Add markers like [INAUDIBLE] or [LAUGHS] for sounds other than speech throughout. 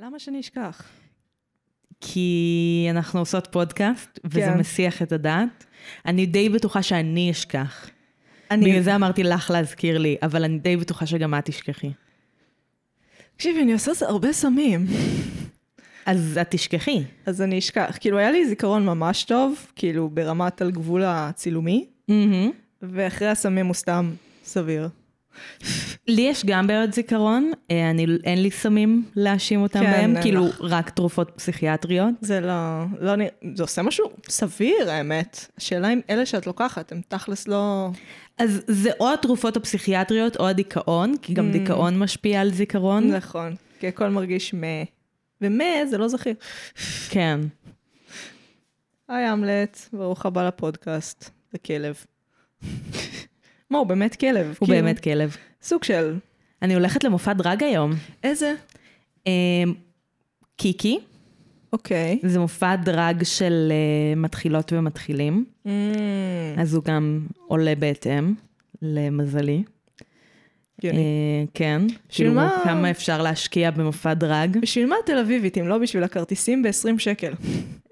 למה שאני אשכח? כי אנחנו עושות פודקאסט, וזה כן. מסיח את הדעת. אני די בטוחה שאני אשכח. אני... בגלל זה אמרתי לך להזכיר לי, אבל אני די בטוחה שגם את תשכחי. תקשיבי, אני עושה הרבה סמים, אז את תשכחי. אז אני אשכח. כאילו, היה לי זיכרון ממש טוב, כאילו, ברמת על גבול הצילומי, מהמם. ואחרי הסמים הוא סתם סביר. לי יש גם בעיות זיכרון, אה, אני, אין לי סמים להאשים אותם כן, בהם, כאילו לך. רק תרופות פסיכיאטריות. זה לא, לא זה עושה משהו סביר, האמת. השאלה אם אלה שאת לוקחת, הם תכלס לא... אז זה או התרופות הפסיכיאטריות או הדיכאון, כי גם Mm. דיכאון משפיע על זיכרון. נכון, כי הכל מרגיש מה. ומה זה לא זכיר. כן. היי אמלט, ברוך הבא לפודקאסט, זה כלב. מה, הוא באמת כלב. הוא כאילו, באמת כלב. סוג של... אני הולכת למופע דרג היום. איזה? אה, קיקי, אוקיי. זה מופע דרג של אה, מתחילות ומתחילים, Mm, אז הוא גם עולה בהתאם, למזלי. אה, כן. בשביל כאילו, מה? כמה אפשר להשקיע במופע דרג? בשביל מה תל אביבית, אם לא בשביל הכרטיסים ב-20 שקל?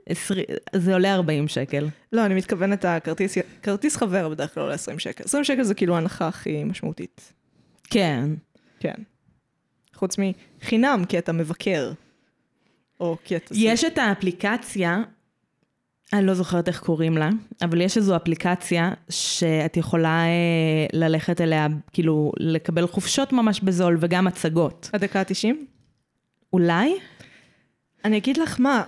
עשרי- זה עולה 40 שקל. לא, אני מתכוונת הכרטיס, כרטיס חבר בדרך כלל עולה 20 שקל. 20 שקל זה כאילו ההנחה הכי משמעותית. כן. כן. חוץ מחינם, כי אתה מבקר. או כי אתה... יש את האפליקציה, אני לא זוכרת איך קוראים לה, אבל יש איזו אפליקציה שאת יכולה אה, ללכת אליה, כאילו, לקבל חופשות ממש בזול וגם הצגות. הדקה ה-90? אולי? אני אגיד לך מה,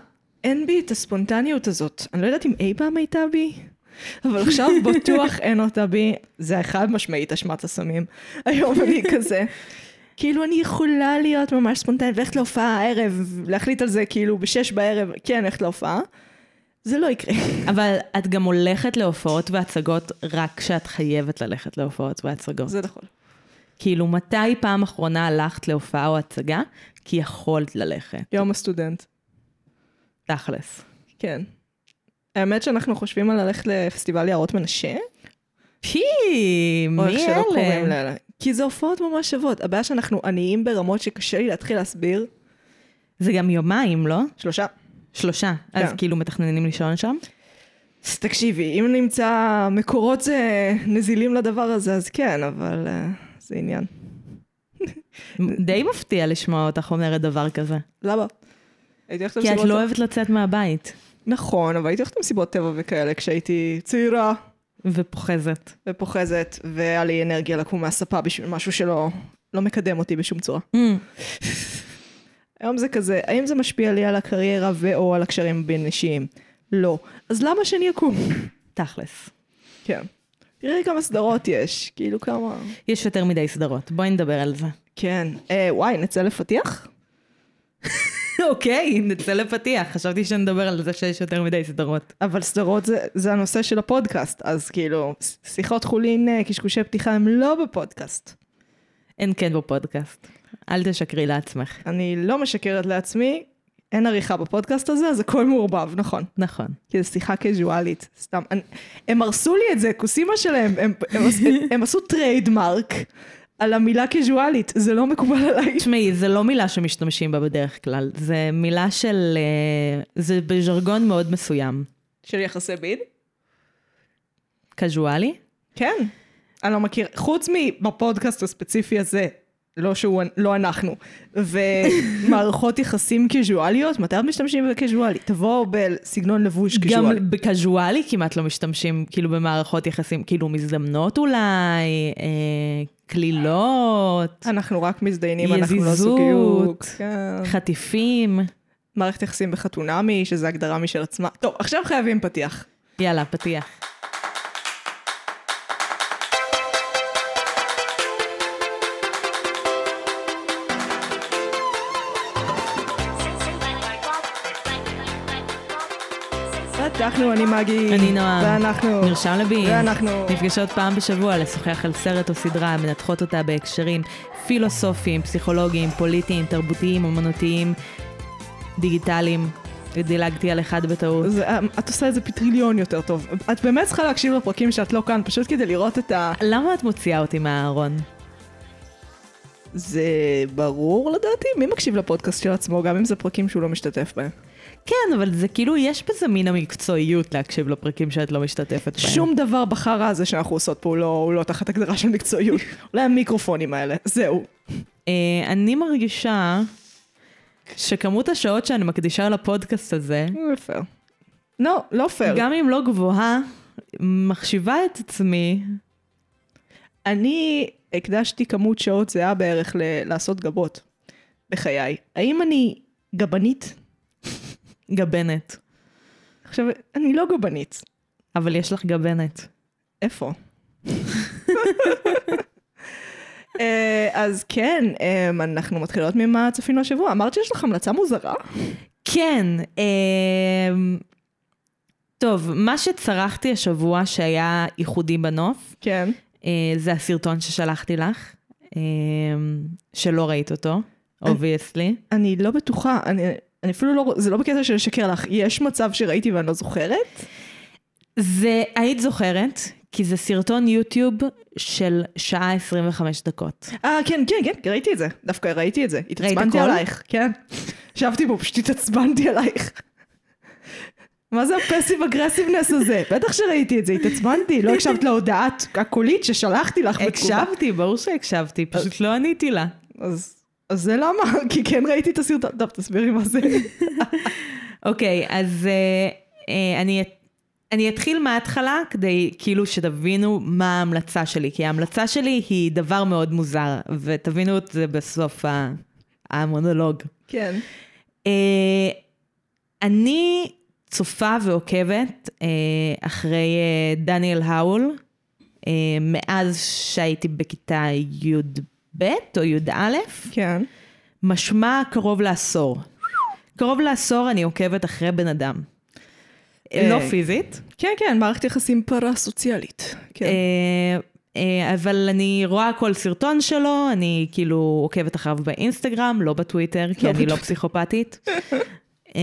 אין בי את הספונטניות הזאת. אני לא יודעת אם אי פעם הייתה בי, אבל עכשיו בטוח [LAUGHS] אין אותה בי. זה החד משמעית אשמת הסמים. היום אני [LAUGHS] כזה. כאילו אני יכולה להיות ממש ספונטנית וללכת להופעה הערב, להחליט על זה כאילו בשש בערב, כן, ללכת להופעה. זה לא יקרה. [LAUGHS] אבל את גם הולכת להופעות והצגות רק כשאת חייבת ללכת להופעות והצגות. זה נכון. כאילו, מתי פעם אחרונה הלכת להופעה או הצגה? כי יכולת ללכת, יום הסטודנט. תכלס. כן. האמת שאנחנו חושבים על ללכת לפסטיבל יערות מנשה, פי, או איך מי שלא קוראים אלה? לאלה. כי זה הופעות ממש שוות. הבעיה שאנחנו עניים ברמות שקשה לי להתחיל להסביר. זה גם יומיים, לא? שלושה. שלושה. אז כן. כאילו מתכננים לישון שם? אז תקשיבי, אם נמצא מקורות זה נזילים לדבר הזה, אז כן, אבל uh, זה עניין. די מפתיע לשמוע אותך אומרת דבר כזה. למה? הייתי הולכת כי את למסיבות לא. אוהבת לצאת מהבית. נכון, אבל הייתי הולכת למסיבות טבע וכאלה כשהייתי צעירה ופוחזת. ופוחזת, והיה לי אנרגיה לקום מהספה בשביל משהו שלא לא מקדם אותי בשום צורה. Mm. היום זה כזה, האם זה משפיע לי על הקריירה ו/או על הקשרים בין אישיים? לא. אז למה שאני אקום? תכלס. כן. תראי כמה סדרות יש, כאילו כמה... יש יותר מדי סדרות, בואי נדבר על זה. כן. אה, וואי, נצא לפתיח? אוקיי, נצא לפתיח. חשבתי שנדבר על זה שיש יותר מדי סדרות. אבל סדרות זה, זה הנושא של הפודקאסט, אז כאילו, שיחות חולין, אה, קשקושי פתיחה הם לא בפודקאסט. אין כן בפודקאסט. אל תשקרי לעצמך. אני לא משקרת לעצמי, אין עריכה בפודקאסט הזה, אז הכל מעורבב, נכון. נכון. כי זו שיחה קזואלית, סתם. אני, הם הרסו לי את זה, כוסימה שלהם, הם, הם, עש- הם עשו trademark על המילה קזואלית, זה לא מקובל עליי. תשמעי, זה לא מילה שמשתמשים בה בדרך כלל. זה מילה של... אה, זה בז'רגון מאוד מסוים. של יחסי בין? קזואלי? כן. אני לא מכיר, חוץ מבפודקאסט הספציפי הזה, לא שהוא, לא אנחנו, ומערכות [LAUGHS] יחסים קזואליות, מתי את משתמשים בקזואלי? תבואו בסגנון לבוש קזואלי. גם בקזואלי כמעט לא משתמשים, כאילו במערכות יחסים, כאילו מזדמנות אולי, אה, קלילות, אנחנו רק מזדיינים, אנחנו לא יזיזות. זוגיות. כן. חטיפים. מערכת יחסים בחתונמי, שזה הגדרה משל עצמה. טוב, עכשיו חייבים פתיח. יאללה, פתיח. פתחנו, אני מגי. אני נועם. ואנחנו. מרשם לבין. ואנחנו. נפגשות פעם בשבוע לשוחח על סרט או סדרה, מנתחות אותה בהקשרים פילוסופיים, פסיכולוגיים, פוליטיים, תרבותיים, אומנותיים, דיגיטליים. דילגתי על אחד בטעות. זה, את עושה את זה פטריליון יותר טוב. את באמת צריכה להקשיב לפרקים שאת לא כאן, פשוט כדי לראות את ה... למה את מוציאה אותי מהארון? זה ברור לדעתי? מי מקשיב לפודקאסט של עצמו, גם אם זה פרקים שהוא לא משתתף בהם? כן, אבל זה כאילו, יש בזה מין המקצועיות להקשיב לפרקים שאת לא משתתפת בהם. שום דבר בחרא הזה שאנחנו עושות פה הוא לא, הוא לא תחת הגדרה של מקצועיות. [LAUGHS] אולי המיקרופונים האלה, זהו. אה, אני מרגישה שכמות השעות שאני מקדישה לפודקאסט הזה, לא פייר. לא, לא פייר. גם אם לא גבוהה, מחשיבה את עצמי, אני הקדשתי כמות שעות זהה בערך ל- לעשות גבות בחיי. האם אני גבנית? גבנת. עכשיו, אני לא גבנית. אבל יש לך גבנת. איפה? [LAUGHS] אה, אז כן, אה, אנחנו מתחילות ממה צפינו השבוע. אמרת שיש לך המלצה מוזרה? כן, אה, טוב, מה שצרכתי השבוע שהיה ייחודי בנוף, כן. זה הסרטון ששלחתי לך, שלא ראית אותו, obviously. אני לא בטוחה, אני, אני אפילו לא, זה לא בקטע של לשקר לך, יש מצב שראיתי ואני לא זוכרת? זה, היית זוכרת, כי זה סרטון יוטיוב של שעה 25 דקות. אה, כן, כן, כן, ראיתי את זה. דווקא ראיתי את זה. התעצבנתי? עלייך, כן. ישבתי בו, פשוט התעצבנתי עלייך. מה זה הפסיב אגרסיבנס הזה? בטח שראיתי את זה, התעצבנתי, לא הקשבת להודעת הקולית ששלחתי לך בתגובה. הקשבתי, ברור שהקשבתי, פשוט לא עניתי לה. אז, אז זה למה? [LAUGHS] כי כן ראיתי את הסרטון. טוב, תסבירי מה זה. [LAUGHS] אוקיי, אז אה, אה, אני, אני אתחיל מההתחלה כדי כאילו שתבינו מה ההמלצה שלי, כי ההמלצה שלי היא דבר מאוד מוזר, ותבינו את זה בסוף ה- המונולוג. כן. אה, אני צופה ועוקבת אה, אחרי אה, דניאל האול, אה, מאז שהייתי בכיתה י"ב או י"א, כן. משמע קרוב לעשור. קרוב לעשור אני עוקבת אחרי בן אדם. אה, לא פיזית, כן, כן, מערכת יחסים פרה-סוציאלית. כן. אה, אה, אבל אני רואה כל סרטון שלו, אני כאילו עוקבת אחריו באינסטגרם, לא בטוויטר, כי לא אני לא. פסיכופתית. [LAUGHS] אה,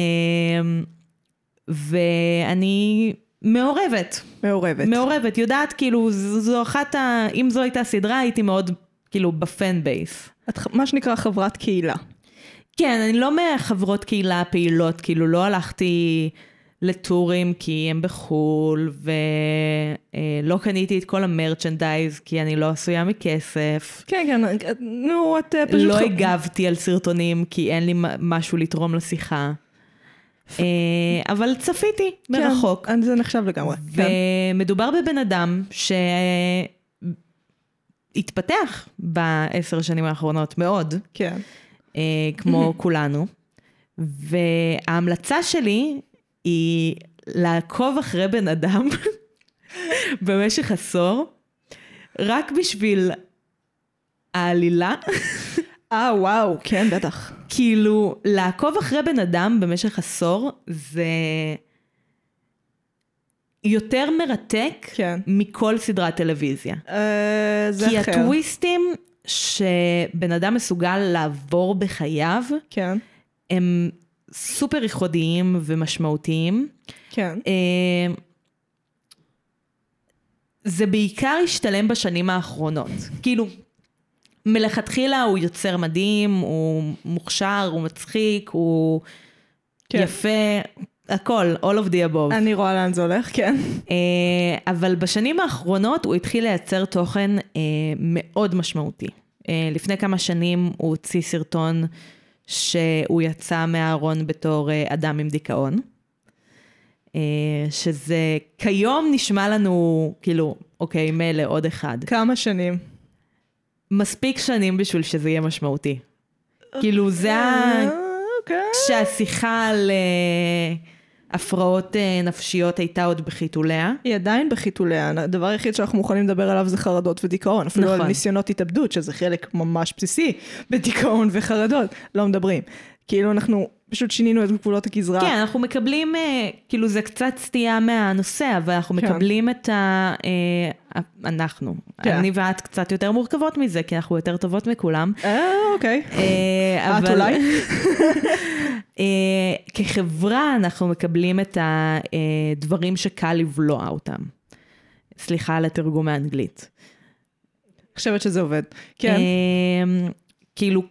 ואני מעורבת, מעורבת. מעורבת, יודעת, כאילו, זו אחת ה... אם זו הייתה סדרה, הייתי מאוד, כאילו, בפן בייס. את מה שנקרא חברת קהילה. כן, אני לא מהחברות קהילה הפעילות, כאילו לא הלכתי לטורים כי הם בחו"ל, ולא קניתי את כל המרצ'נדייז כי אני לא עשויה מכסף. כן, כן, נו, את אה, פשוט... לא הגבתי על סרטונים כי אין לי משהו לתרום לשיחה. אה, אבל צפיתי מרחוק. כן, זה נחשב לגמרי. כן. ומדובר בבן אדם שהתפתח בעשר השנים האחרונות מאוד. כן. אה, כמו [LAUGHS] כולנו. וההמלצה שלי היא לעקוב אחרי בן אדם [LAUGHS] במשך עשור, רק בשביל העלילה, אה, וואו, כן, בטח. כאילו, לעקוב אחרי בן אדם במשך עשור זה יותר מרתק כן. מכל סדרת טלוויזיה. אה, זה כי אחר. הטוויסטים שבן אדם מסוגל לעבור בחייו, כן, הם סופר ייחודיים ומשמעותיים. כן. אה, זה בעיקר השתלם בשנים האחרונות. כאילו, מלכתחילה הוא יוצר מדהים, הוא מוכשר, הוא מצחיק, הוא כן. יפה, הכל, all of the above. אני רואה לאן זה הולך, כן. אה, אבל בשנים האחרונות הוא התחיל לייצר תוכן אה, מאוד משמעותי. אה, לפני כמה שנים הוא הוציא סרטון שהוא יצא מהארון בתור אדם עם דיכאון. שזה כיום נשמע לנו, כאילו, אוקיי, מילא, עוד אחד. כמה שנים. מספיק שנים בשביל שזה יהיה משמעותי. כאילו, זה ה... אוקיי. שהשיחה על אה, הפרעות אה, נפשיות הייתה עוד בחיתוליה. היא עדיין בחיתוליה, הדבר היחיד שאנחנו מוכנים לדבר עליו זה חרדות ודיכאון, אפילו נכון. על ניסיונות התאבדות, שזה חלק ממש בסיסי בדיכאון וחרדות, לא מדברים. כאילו אנחנו פשוט שינינו את גבולות הגזרה. כן, אנחנו מקבלים, אה, כאילו זה קצת סטייה מהנושא, אבל אנחנו כן. מקבלים את ה... אנחנו. כן. אני ואת קצת יותר מורכבות מזה, כי אנחנו יותר טובות מכולם. אה, אוקיי. אה, את אולי? [LAUGHS] אה, כחברה אנחנו מקבלים את הדברים שקל לבלוע אותם. סליחה על התרגום מאנגלית. חושבת שזה עובד. כן. אמ, כאילו,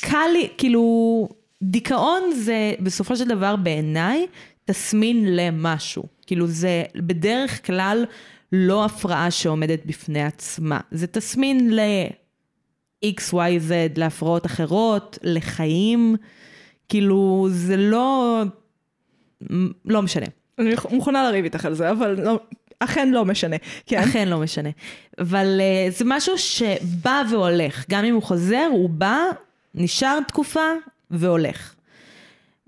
קל לי, כאילו, דיכאון זה בסופו של דבר בעיניי תסמין למשהו. כאילו זה בדרך כלל לא הפרעה שעומדת בפני עצמה. זה תסמין ל-X, Y, Z, להפרעות אחרות, לחיים. כאילו, זה לא... לא משנה. אני מוכנה לריב איתך על זה, אבל לא, אכן לא משנה. כן. אכן לא משנה. אבל uh, זה משהו שבא והולך. גם אם הוא חוזר, הוא בא, נשאר תקופה והולך.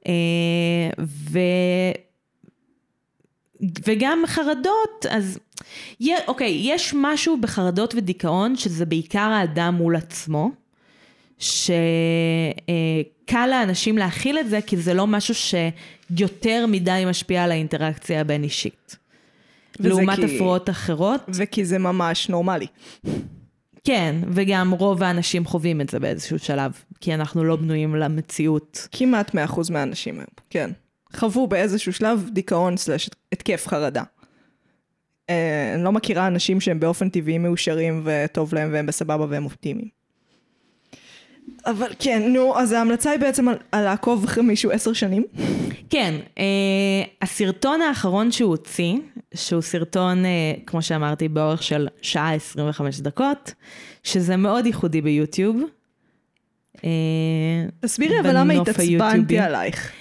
Uh, ו... וגם חרדות, אז אוקיי, יש משהו בחרדות ודיכאון שזה בעיקר האדם מול עצמו, שקל לאנשים להכיל את זה, כי זה לא משהו שיותר מדי משפיע על האינטראקציה הבין אישית. לעומת כי... הפרעות אחרות. וכי זה ממש נורמלי. כן, וגם רוב האנשים חווים את זה באיזשהו שלב, כי אנחנו לא בנויים למציאות. כמעט 100% מהאנשים היום, כן. חוו באיזשהו שלב דיכאון סלש התקף חרדה. אה, אני לא מכירה אנשים שהם באופן טבעי מאושרים וטוב להם והם בסבבה והם אופטימיים. אבל כן, נו, אז ההמלצה היא בעצם על, על לעקוב אחרי מישהו עשר שנים. כן, אה, הסרטון האחרון שהוא הוציא, שהוא סרטון, אה, כמו שאמרתי, באורך של שעה 25 דקות, שזה מאוד ייחודי ביוטיוב. אה, תסבירי אבל למה התעצבנתי עלייך.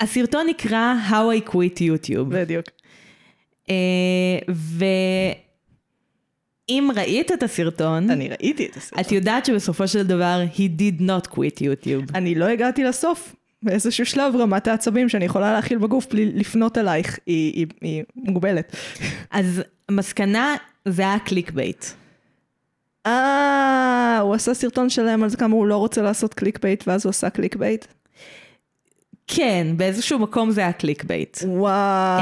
הסרטון נקרא How I Quit YouTube. בדיוק. אה, ואם ראית את הסרטון, אני ראיתי את הסרטון. את יודעת שבסופו של דבר, he did not quit YouTube. אני לא הגעתי לסוף. באיזשהו שלב רמת העצבים שאני יכולה להכיל בגוף בלי לפנות אלייך, היא, היא, היא מוגבלת. אז מסקנה, זה היה קליק בייט. אה, הוא עשה סרטון שלם על זה כמה הוא לא רוצה לעשות קליק בייט, ואז הוא עשה קליק בייט? כן, באיזשהו מקום זה היה קליק בייט. וואו.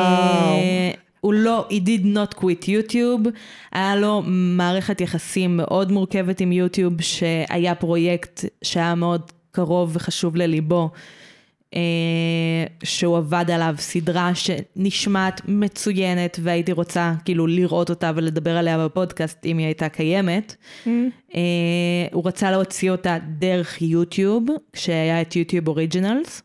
אה, הוא לא, he did not quit YouTube, היה לו מערכת יחסים מאוד מורכבת עם יוטיוב, שהיה פרויקט שהיה מאוד קרוב וחשוב לליבו, אה, שהוא עבד עליו, סדרה שנשמעת מצוינת, והייתי רוצה כאילו לראות אותה ולדבר עליה בפודקאסט אם היא הייתה קיימת. Mm. אה, הוא רצה להוציא אותה דרך יוטיוב, כשהיה את YouTube Originals.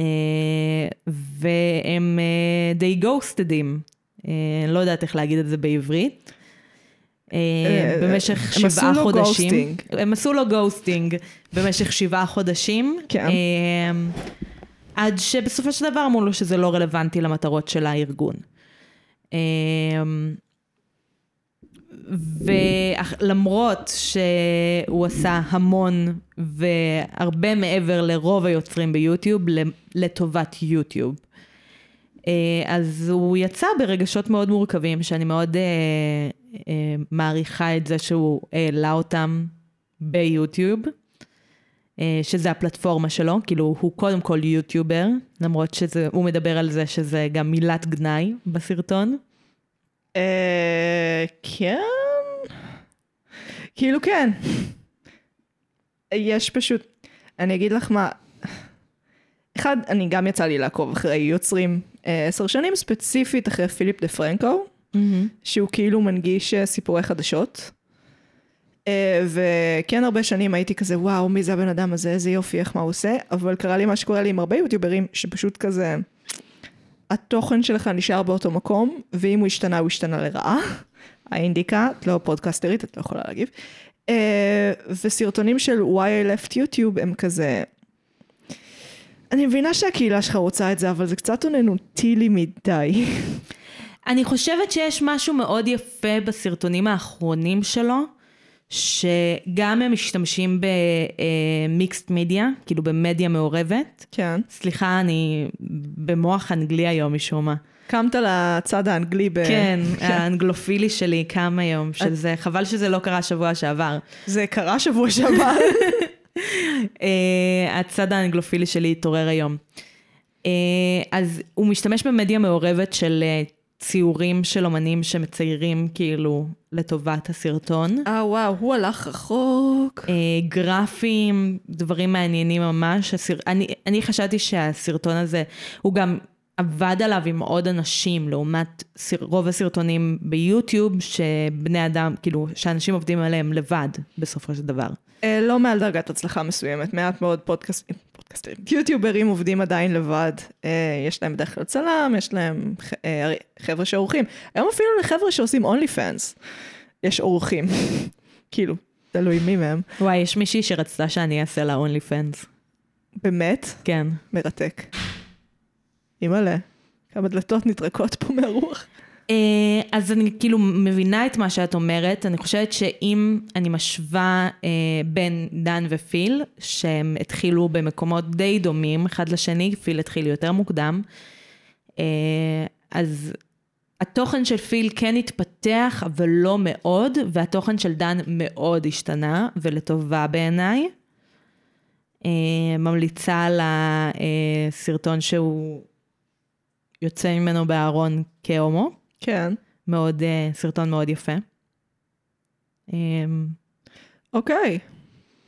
אה, והם אה, די ghosted him, אה, לא יודעת איך להגיד את זה בעברית. במשך שבעה חודשים. הם עשו לו ghosting במשך שבעה חודשים. כן. עד שבסופו של דבר אמרו לו שזה לא רלוונטי למטרות של הארגון. ולמרות שהוא עשה המון והרבה מעבר לרוב היוצרים ביוטיוב, לטובת יוטיוב. אה, אז הוא יצא ברגשות מאוד מורכבים, שאני מאוד אה, אה, מעריכה את זה שהוא העלה אותם ביוטיוב, שזה הפלטפורמה שלו, כאילו הוא קודם כל יוטיובר, למרות שהוא מדבר על זה שזה גם מילת גנאי בסרטון. אה, כן? כאילו כן. יש פשוט, אני אגיד לך מה, אחד, אני גם יצא לי לעקוב אחרי יוצרים אה, עשר שנים, ספציפית אחרי פיליפ דה פרנקו, mm-hmm. שהוא כאילו מנגיש אה, סיפורי חדשות. וכן הרבה שנים הייתי כזה, וואו, מי זה הבן אדם הזה, איזה יופי, איך מה הוא עושה, אבל קרה לי מה שקורה לי עם הרבה יוטיוברים, שפשוט כזה... התוכן שלך נשאר באותו מקום, ואם הוא השתנה, הוא השתנה לרעה. האינדיקה, את לא פודקאסטרית, את לא יכולה להגיב. Uh, וסרטונים של why I left YouTube הם כזה... אני מבינה שהקהילה שלך רוצה את זה, אבל זה קצת אוננותי לי מדי. אני חושבת שיש משהו מאוד יפה בסרטונים האחרונים שלו, שגם הם משתמשים במיקסט מדיה, כאילו במדיה מעורבת. כן. סליחה, אני במוח אנגלי היום משום מה. קמת לצד האנגלי ב... כן, [LAUGHS] כן, האנגלופילי שלי קם היום, שזה, חבל שזה לא קרה שבוע שעבר. זה קרה שבוע שעבר. [LAUGHS] אה, הצד האנגלופילי שלי התעורר היום. אה, אז הוא משתמש במדיה מעורבת של אה, ציורים של אומנים שמציירים כאילו לטובת הסרטון. אה וואו, הוא הלך רחוק. אה, גרפים, דברים מעניינים ממש. הסר... אני, אני חשבתי שהסרטון הזה, הוא גם עבד עליו עם עוד אנשים, לעומת סר... רוב הסרטונים ביוטיוב, שבני אדם, כאילו, שאנשים עובדים עליהם לבד, בסופו של דבר. אה, לא מעל דרגת הצלחה מסוימת, מעט מאוד פודקאסטים, פודקאסטים, יוטיוברים עובדים עדיין לבד, אה, יש להם בדרך כלל צלם, יש להם אה, חבר'ה שעורכים, היום אפילו לחבר'ה שעושים אונלי פאנס, יש עורכים, [LAUGHS] כאילו, תלוי מי מהם, וואי, יש מישהי שרצתה שאני אעשה לה אונלי פנס. באמת, כן. מרתק. אימא'לה, כמה דלתות נטרקות פה מהרוח. אה, אז אני כאילו מבינה את מה שאת אומרת, אני חושבת שאם אני משווה אה, בין דן ופיל, שהם התחילו במקומות די דומים אחד לשני, פיל התחיל יותר מוקדם, אה, אז התוכן של פיל כן התפתח, אבל לא מאוד, והתוכן של דן מאוד השתנה, ולטובה בעיניי. אה, ממליצה על הסרטון שהוא יוצא ממנו בארון כהומו. כן, מאוד, אה, סרטון מאוד יפה. אמ, אוקיי.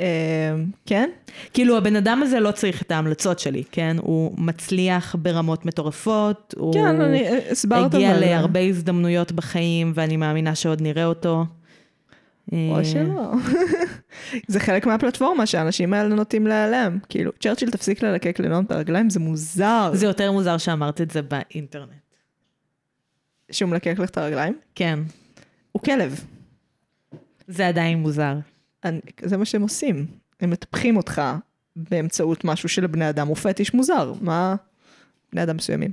אה, כן? כאילו הבן אדם הזה לא צריך את ההמלצות שלי, כן? הוא מצליח ברמות מטורפות, הוא כן, אני, הסברת הגיע להרבה הזדמנויות בחיים, ואני מאמינה שעוד נראה אותו. או אה, שלא. [LAUGHS] זה חלק מהפלטפורמה שהאנשים האלה נוטים להיעלם. כאילו, צ'רצ'יל תפסיק ללקק לנון את הרגליים, זה מוזר. זה יותר מוזר שאמרת את זה באינטרנט. שהוא מלקק לך את הרגליים? כן, הוא כלב. זה עדיין מוזר. אני, זה מה שהם עושים. הם מטפחים אותך באמצעות משהו שלבני אדם הוא פטיש מוזר. מה? בני אדם מסוימים.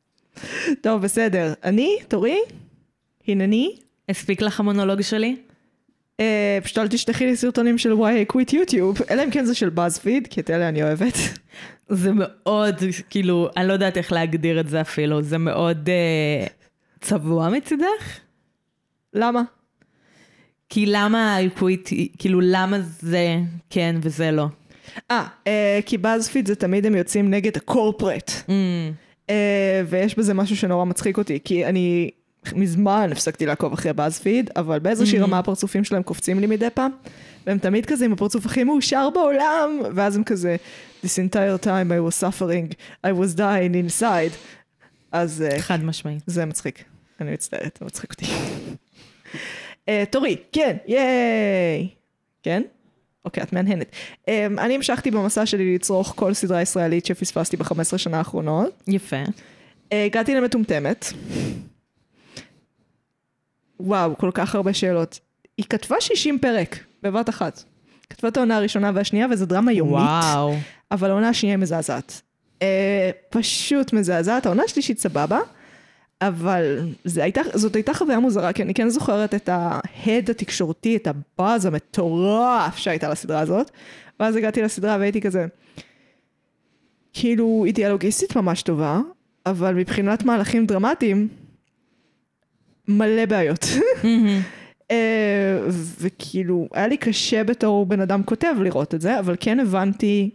[LAUGHS] טוב, בסדר. אני, תורי, הנני. הספיק לך המונולוג שלי? אה, פשוט אל תשלחי לי סרטונים של וואי קוויט יוטיוב, אלא אם כן זה של בזפיד, כי את אלה אני אוהבת. זה מאוד, כאילו, אני לא יודעת איך להגדיר את זה אפילו, זה מאוד אה, צבוע מצידך? למה? כי למה האקוויט, כאילו למה זה כן וזה לא? אה, אה, כי בזפיד זה תמיד הם יוצאים נגד הקורפרט. Mm, אה, ויש בזה משהו שנורא מצחיק אותי, כי אני מזמן הפסקתי לעקוב אחרי בזפיד, אבל באיזושהי Mhm. רמה הפרצופים שלהם קופצים לי מדי פעם, והם תמיד כזה עם הפרצוף הכי מאושר בעולם, ואז הם כזה, This entire time I was suffering, I was dying inside. אז אה, חד משמעית. זה מצחיק. אני מצטערת, זה מצחיק אותי. אה, תורי, כן, ייי. כן? אוקיי, את מהנהנת. אה, אני המשכתי במסע שלי לצרוך כל סדרה ישראלית שפספסתי ב-15 שנה האחרונות. יפה. אה, הגעתי למטומטמת. וואו, כל כך הרבה שאלות. היא כתבה 60 פרק, בבת אחת. כתבה את העונה הראשונה והשנייה, וזו דרמה יומית. וואו. אבל העונה השנייה מזעזעת. פשוט מזעזעת. העונה השלישית סבבה, אבל זה הייתה, זאת הייתה חוויה מוזרה, כי אני כן זוכרת את ההד התקשורתי, את הבאז המטורף שהייתה לסדרה הזאת. ואז הגעתי לסדרה והייתי כזה, כאילו, היא דיאלוגיסטית ממש טובה, אבל מבחינת מהלכים דרמטיים, מלא בעיות. [LAUGHS] אה, וכאילו, היה לי קשה בתור בן אדם כותב לראות את זה, אבל כן הבנתי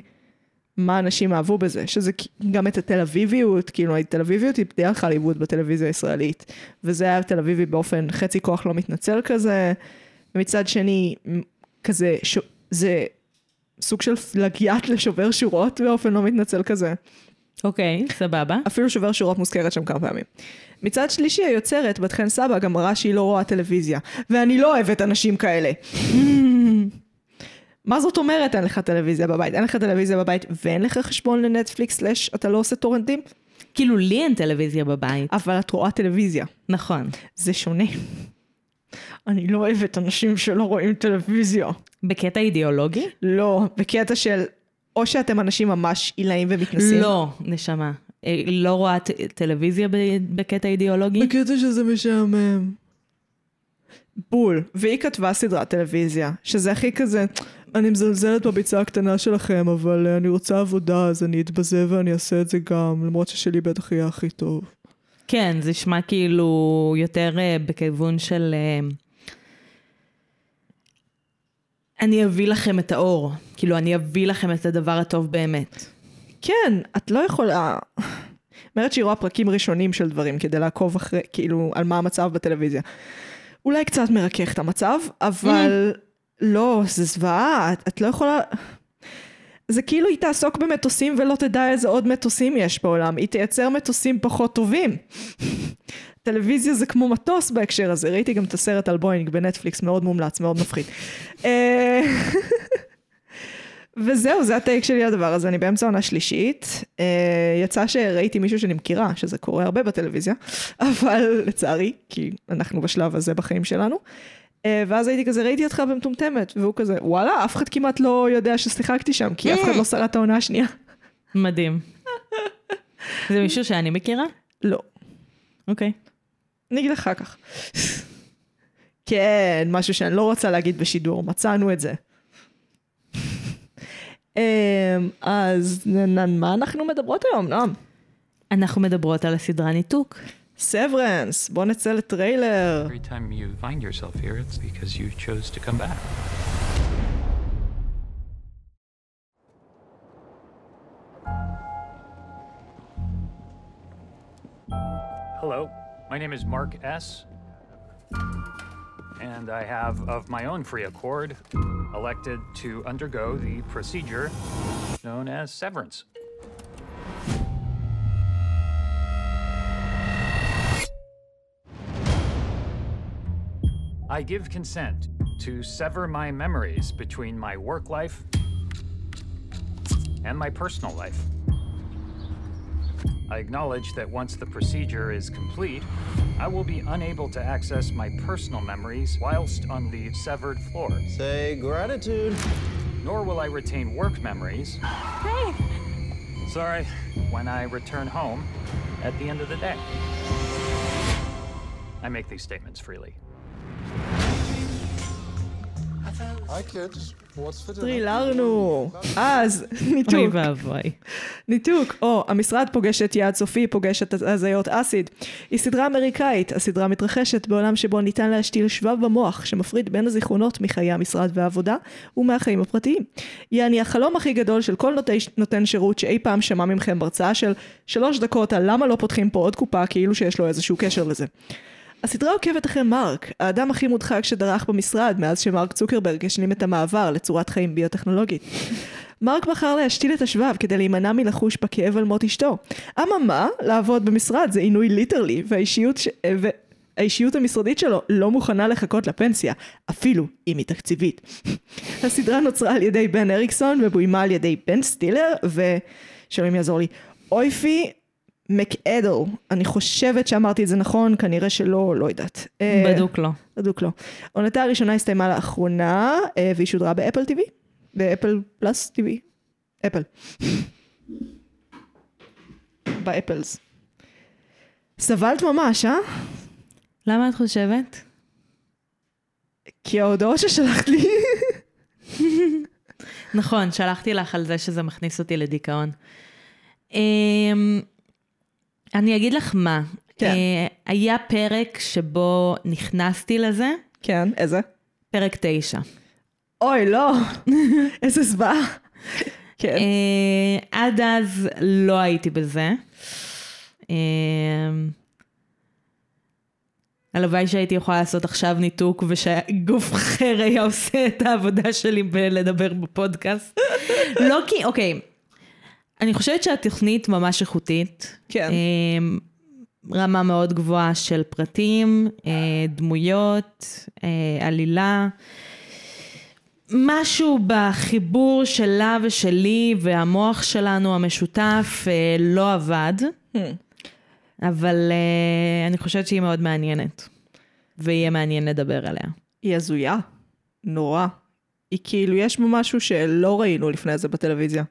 מה אנשים אהבו בזה, שזה גם את התל אביביות, כאילו התל אביביות היא בדרך כלל עיבוד בטלוויזיה הישראלית, וזה היה תל אביבי באופן חצי כוח לא מתנצל כזה, ומצד שני, כזה, ש... זה סוג של פלגיאט לשובר שורות באופן לא מתנצל כזה. אוקיי, סבבה. אפילו שובר שורות מוזכרת שם כמה פעמים. מצד שלישי, היוצרת, בת חן סבא, גם מראה שהיא לא רואה טלוויזיה. ואני לא אוהבת אנשים כאלה. [LAUGHS] מה זאת אומרת אין לך טלוויזיה בבית? אין לך טלוויזיה בבית ואין לך חשבון לנטפליקס סלאש אתה לא עושה טורנטים? כאילו לי אין טלוויזיה בבית. אבל את רואה טלוויזיה. נכון. זה שונה. אני לא אוהבת אנשים שלא רואים טלוויזיה. בקטע אידיאולוגי? לא, בקטע של או שאתם אנשים ממש עילאים ומתנסים. לא, נשמה. אה, לא רואה ט- טלוויזיה ב- בקטע אידיאולוגי? בקטע שזה משעמם. בול. והיא כתבה סדרת טלוויזיה, שזה הכי כזה, אני מזלזלת בביצה הקטנה שלכם, אבל אה, אני רוצה עבודה, אז אני אתבזה ואני אעשה את זה גם, למרות ששלי בטח יהיה הכי טוב. כן, זה נשמע כאילו יותר אה, בכיוון של... אה, אני אביא לכם את האור. כאילו, אני אביא לכם את הדבר הטוב באמת. כן, את לא יכולה... אומרת שהיא רואה פרקים ראשונים של דברים כדי לעקוב אחרי, כאילו, על מה המצב בטלוויזיה. אולי קצת מרכך את המצב, אבל לא, זה זוועה, את, את לא יכולה... זה כאילו היא תעסוק במטוסים ולא תדע איזה עוד מטוסים יש בעולם, היא תייצר מטוסים פחות טובים. טלוויזיה זה כמו מטוס בהקשר הזה, ראיתי גם את הסרט על בואינג בנטפליקס, מאוד מומלץ, מאוד מפחיד. אה, וזהו, זה הטייק שלי לדבר הזה, אני באמצע עונה שלישית. אה, יצא שראיתי מישהו שאני מכירה, שזה קורה הרבה בטלוויזיה, אבל לצערי, כי אנחנו בשלב הזה בחיים שלנו. אה, ואז הייתי כזה, ראיתי אותך במטומטמת, והוא כזה, וואלה, אף אחד כמעט לא יודע ששיחקתי שם, כי אף אחד לא שרד את העונה השנייה. מדהים. [LAUGHS] זה מישהו שאני מכירה? לא. אוקיי. אני אגיד אחר כך. כן, משהו שאני לא רוצה להגיד בשידור, מצאנו את זה. [LAUGHS] אמ, אז מה אנחנו מדברות היום, נועם? אנחנו מדברות על הסדרה ניתוק. סברנס, בוא נצא לטריילר. Every time you find yourself here, it's because you chose to come back. Hello, my name is Mark S. And I have, of my own free accord, elected to undergo the procedure known as severance. I give consent to sever my memories between my work life and my personal life. I acknowledge that once the procedure is complete, I will be unable to access my personal memories whilst on the severed floor, Say gratitude. nor will I retain work memories. Hey! Sorry, when I return home at the end of the day. I make these statements freely. טרילרנו. אז, [LAUGHS] אוי ניתוק. ואבוי. ניתוק, או המשרד פוגש את יעד סופי, פוגש את הזיות אסיד. היא סדרה אמריקאית, הסדרה מתרחשת בעולם שבו ניתן להשתיל שבב במוח שמפריד בין הזיכרונות מחיי המשרד והעבודה ומהחיים הפרטיים. יעני החלום הכי גדול של כל נוטי, נותן שירות שאי פעם שמע מכם בהרצאה של שלוש דקות על למה לא פותחים פה עוד קופה כאילו שיש לו איזשהו קשר לזה. הסדרה עוקבת אחרי מרק, האדם הכי מודחק שדרך במשרד מאז שמרק צוקרברג השלים את המעבר לצורת חיים ביוטכנולוגית. מרק בחר להשתיל את השבב כדי להימנע מלחוש בכאב על מות אשתו. אממה, לעבוד במשרד זה עינוי literally, והאישיות, ש... והאישיות המשרדית שלו לא מוכנה לחכות לפנסיה, אפילו אם היא תקציבית. [LAUGHS] הסדרה נוצרה על ידי דן אריקסון ובוימה על ידי בן סטילר, ושאלוהים יעזור לי, אויפה מקארדל, אני חושבת שאמרתי את זה נכון, כנראה שלא, לא יודעת. אה, בדוק לא. בדוק לא. עונתה הראשונה הסתיימה לאחרונה, אה, והיא שודרה ב Apple TV, ב Apple Plus TV, Apple. באפלס. סבלת ממש, אה? למה את חושבת? כי ההודעות ששלחת לי, [LAUGHS] נכון, שלחתי לך על זה שזה מכניס אותי לדיכאון. אמ, אני אגיד לך מה. כן. אה, היה פרק שבו נכנסתי לזה, כן, איזה? פרק תשע. אוי, לא, [LAUGHS] איזה זוועה. כן, אה, עד אז לא הייתי בזה. אה, הלוואי שהייתי יכולה לעשות עכשיו ניתוק ושגוף אחר היה עושה את העבודה שלי בלדבר בפודקאסט. [LAUGHS] לא כי, אוקיי, אני חושבת שהתוכנית ממש איכותית. כן. אה, רמה מאוד גבוהה של פרטים, אה, דמויות, אה, עלילה. משהו בחיבור שלה ושלי והמוח שלנו המשותף אה, לא עבד, אבל אה, אני חושבת שהיא מאוד מעניינת, ויהיה מעניין לדבר עליה. היא הזויה, נורא. היא כאילו, יש בה משהו שלא ראינו לפני זה בטלוויזיה,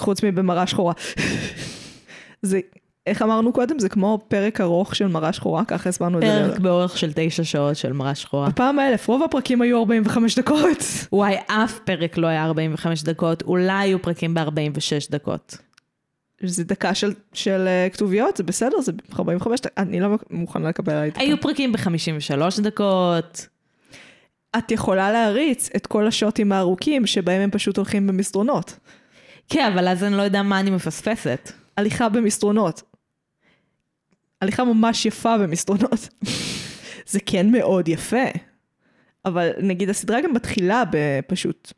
חוץ מבמראה שחורה. זה, איך אמרנו קודם? זה כמו פרק ארוך של מראה שחורה, ככה הסברנו את זה. פרק באורך של תשע שעות של מראה שחורה. בפעם האלף, רוב הפרקים היו 45 דקות. וואי, אף פרק לא היה 45 דקות, אולי היו פרקים ב-46 דקות. זה דקה של, של uh, כתוביות, זה בסדר, זה 45 דקות, אני לא מוכנה לקבל עליי את היו פרקים ב-53 דקות. את יכולה להריץ את כל השוטים הארוכים שבהם הם פשוט הולכים במסדרונות. כן, אבל אז אני לא יודע מה אני מפספסת. הליכה במסדרונות. הליכה ממש יפה במסדרונות. [LAUGHS] זה כן מאוד יפה. אבל נגיד הסדרה גם מתחילה בפשוט,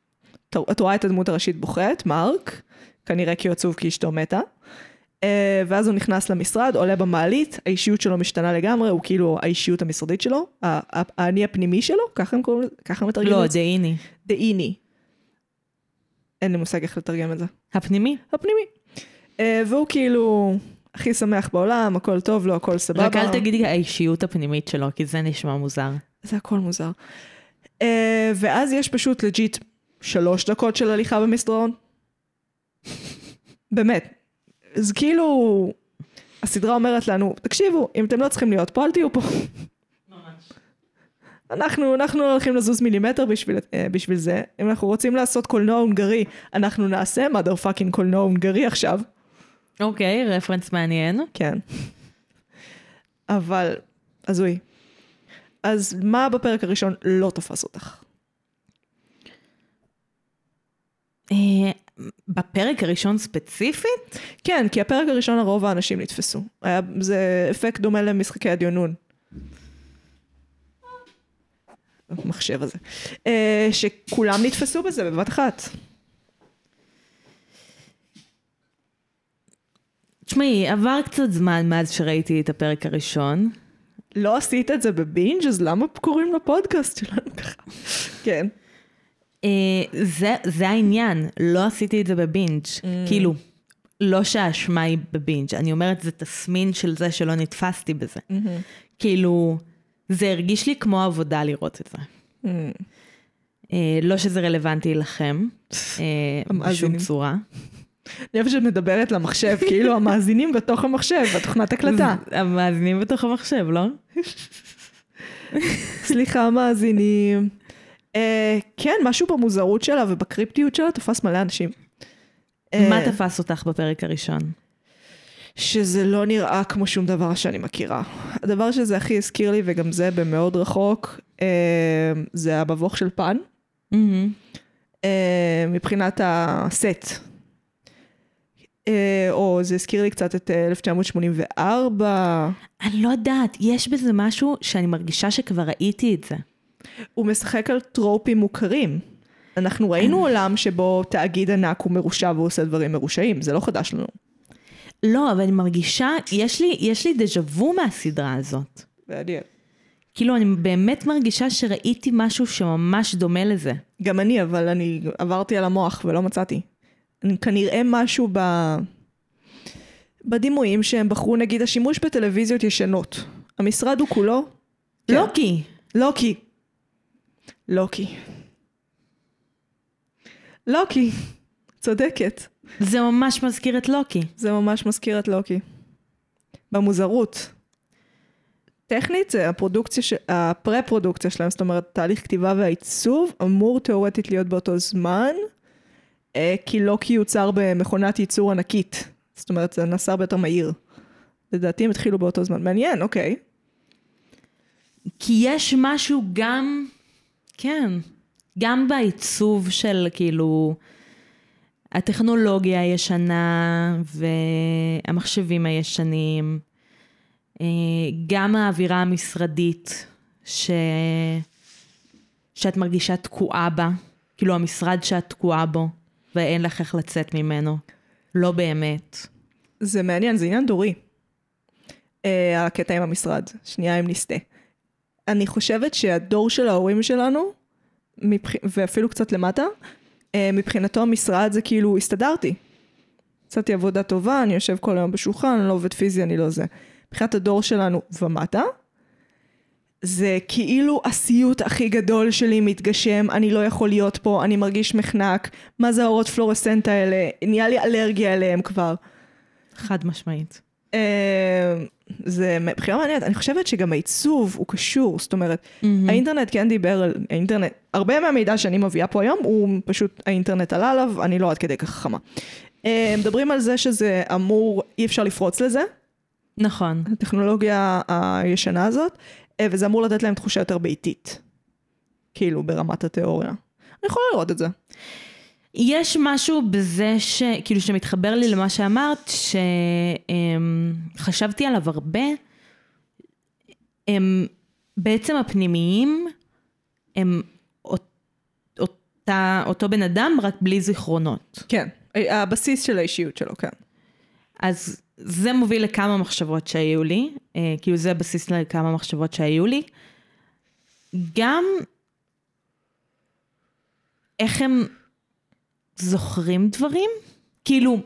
את- רואה את הדמות הראשית בוחרת, מרק, כנראה כי הוא עצוב כי אשתו מתה. אה, ואז הוא נכנס למשרד, עולה במעלית, האישיות שלו משתנה לגמרי, הוא כאילו האישיות המשרדית שלו, האני הפנימי שלו, ככה הם קוראים לזה, ככה הם מתרגמים לא. דאיני. The innie. Uh, אין לי מושג איך לתרגם את זה. הפנימי. הפנימי. אה, והוא כאילו הכי שמח בעולם, הכל טוב לו, הכל סבבה. רק אל תגידי האישיות הפנימית שלו, כי זה נשמע מוזר. זה הכל מוזר. אה, ואז יש פשוט legit שלוש דקות של הליכה במסדרון. באמת. אז כאילו, הסדרה אומרת לנו, תקשיבו, אם אתם לא צריכים להיות פה, אל תהיו פה. אנחנו, אנחנו הולכים לזוז מילימטר בשביל, אה, בשביל זה. אם אנחנו רוצים לעשות קולנוע הונגרי, אנחנו נעשה mother fucking קולנוע הונגרי עכשיו. אוקיי, רפרנס מעניין. כן. אבל, הזוי. אז מה בפרק הראשון לא תפס אותך? אה, בפרק הראשון ספציפית? כן, כי הפרק הראשון הרוב האנשים נתפסו. היה, זה אפקט דומה למשחקי הדיונון. המחשב הזה. אה, שכולם נתפסו בזה בבת אחת. תשמעי, עבר קצת זמן מאז שראיתי את הפרק הראשון. לא עשית את זה בבינג', אז למה קוראים לפודקאסט שלנו ככה? כן. אה, זה, זה העניין, לא עשיתי את זה בבינג'. כאילו, לא שהאשמה היא בבינג', אני אומרת, זה תסמין של זה שלא נתפסתי בזה. כאילו, זה הרגיש לי כמו עבודה לראות את זה. אה, לא שזה רלוונטי לכם, אה, בשום. צורה. אני אוהבת שאת מדברת למחשב, כאילו המאזינים בתוך המחשב, בתוכנת הקלטה. המאזינים בתוך המחשב, לא? סליחה, מאזינים. אה, כן, משהו במוזרות שלה ובקריפטיות שלה תפס מלא אנשים. מה תפס אותך בפרק הראשון? שזה לא נראה כמו שום דבר שאני מכירה. הדבר שזה הכי הזכיר לי, וגם זה במאוד רחוק, אה, זה המבוך של פן, מהמם. אה, מבחינת הסט. אה, או זה הזכיר לי קצת את אה, 1984. אני לא יודעת, יש בזה משהו שאני מרגישה שכבר ראיתי את זה. הוא משחק על טרופים מוכרים. אנחנו ראינו עולם שבו תאגיד ענק הוא מרושע ועושה דברים מרושעים, זה לא חדש לנו. לא, אבל אני מרגישה, יש לי, יש לי דז'ה וו מהסדרה הזאת. מעניין. כאילו, אני באמת מרגישה שראיתי משהו שממש דומה לזה. גם אני, אבל אני עברתי על המוח ולא מצאתי. אני כנראה משהו ב... בדימויים שהם בחרו, נגיד השימוש בטלוויזיות ישנות. המשרד הוא כולו? כן. לוקי. לוקי. לוקי. לוקי. צודקת. זה ממש מזכיר את לוקי. זה ממש מזכיר את לוקי. במוזרות. טכנית זה הפרודוקציה, ש... הפרה-פרודוקציה שלהם, זאת אומרת, תהליך כתיבה והעיצוב אמור תאורטית להיות באותו זמן, אה, כי לוקי יוצר במכונת ייצור ענקית. זאת אומרת, זה נעשה הרבה יותר מהיר. לדעתי הם התחילו באותו זמן. מעניין, אוקיי. כי יש משהו גם, כן, גם בעיצוב של כאילו הטכנולוגיה הישנה והמחשבים הישנים, אה, גם האווירה המשרדית ש... שאת מרגישה תקועה בה, כאילו המשרד שאת תקועה בו ואין לך איך לצאת ממנו, לא באמת. זה מעניין, זה עניין דורי. אה, הקטע עם המשרד. שנייה אם נסטה. אני חושבת שהדור של ההורים שלנו. ואפילו קצת למטה, מבחינתו המשרד זה כאילו, הסתדרתי. מצאתי עבודה טובה, אני יושב כל היום בשולחן, אני לא עובד פיזי, אני לא זה. מבחינת הדור שלנו ומטה, זה כאילו הסיוט הכי גדול שלי מתגשם, אני לא יכול להיות פה, אני מרגיש מחנק, מה זה האורות פלורסנט האלה, נהיה לי אלרגיה אליהם כבר. חד משמעית. אה, זה בחירה מעניינת, אני חושבת שגם העיצוב הוא קשור, זאת אומרת, האינטרנט כן דיבר על האינטרנט, הרבה מהמידע שאני מביאה פה היום הוא פשוט האינטרנט עלה עליו, אני לא עד כדי כך חכמה. אה, מדברים על זה שזה אמור, אי אפשר לפרוץ לזה, נכון. הטכנולוגיה הישנה הזאת, אה, וזה אמור לתת להם תחושה יותר ביתית, כאילו ברמת התיאוריה. אני יכולה לראות את זה. יש משהו בזה ש... כאילו שמתחבר לי למה שאמרת, שחשבתי עליו הרבה. הם בעצם הפנימיים, הם אות- אותה, אותו בן אדם, רק בלי זיכרונות. כן, הבסיס של האישיות שלו, כן. אז זה מוביל לכמה מחשבות שהיו לי, אה, כאילו זה הבסיס לכמה מחשבות שהיו לי. גם איך הם זוכרים דברים? כאילו,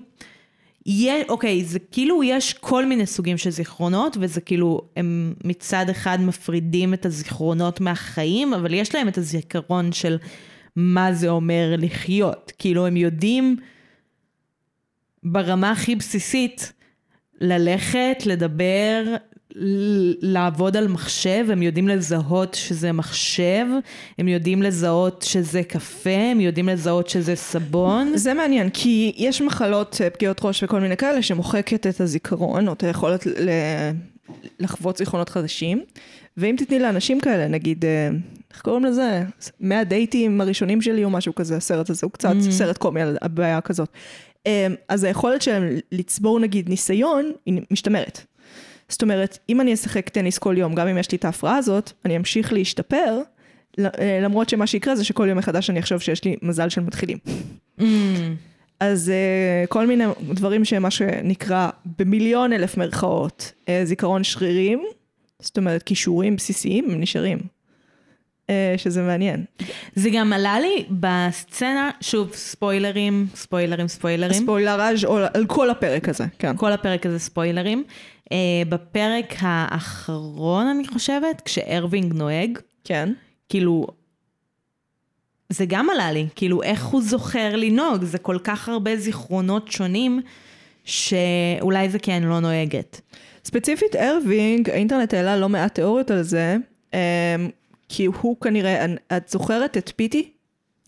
יהיה, אוקיי, זה כאילו יש כל מיני סוגים של זיכרונות, וזה כאילו, הם מצד אחד מפרידים את הזיכרונות מהחיים, אבל יש להם את הזיכרון של מה זה אומר לחיות. כאילו, הם יודעים ברמה הכי בסיסית ללכת, לדבר, לעבוד על מחשב, הם יודעים לזהות שזה מחשב, הם יודעים לזהות שזה קפה, הם יודעים לזהות שזה סבון. זה מעניין, כי יש מחלות אה, פגיעות ראש וכל מיני כאלה שמוחקת את הזיכרון, או את היכולת ל- לחוות זיכרונות חדשים, ואם תתני לאנשים כאלה, נגיד, אה, איך קוראים לזה? 100 דייטים הראשונים שלי או משהו כזה, הסרט הזה הוא קצת Mm-hmm. סרט קומי על הבעיה כזאת. אה, אז היכולת שלהם לצבור נגיד ניסיון, היא משתמרת. זאת אומרת, אם אני אשחק טניס כל יום, גם אם יש לי את ההפרעה הזאת, אני אמשיך להשתפר, אה, למרות שמה שיקרה זה שכל יום מחדש אני אחשוב שיש לי מזל של מתחילים. Mm, אז uh, כל מיני דברים שהם מה שנקרא במיליון אלף מירכאות uh, זיכרון שרירים, זאת אומרת כישורים בסיסיים, הם נשארים. Uh, שזה מעניין. זה גם עלה לי בסצנה, שוב, ספוילרים, ספוילרים, ספוילרים. ספוילראז' על כל הפרק הזה, כן. כל הפרק הזה ספוילרים. Uh, בפרק האחרון, אני חושבת, כשארווינג נוהג, כן. כאילו, זה גם עלה לי, כאילו, איך הוא זוכר לנהוג? זה כל כך הרבה זיכרונות שונים, שאולי זה כי אני לא נוהגת. ספציפית ארווינג, האינטרנט העלה לא מעט תיאוריות על זה, um, כי הוא כנראה, את זוכרת את פיטי?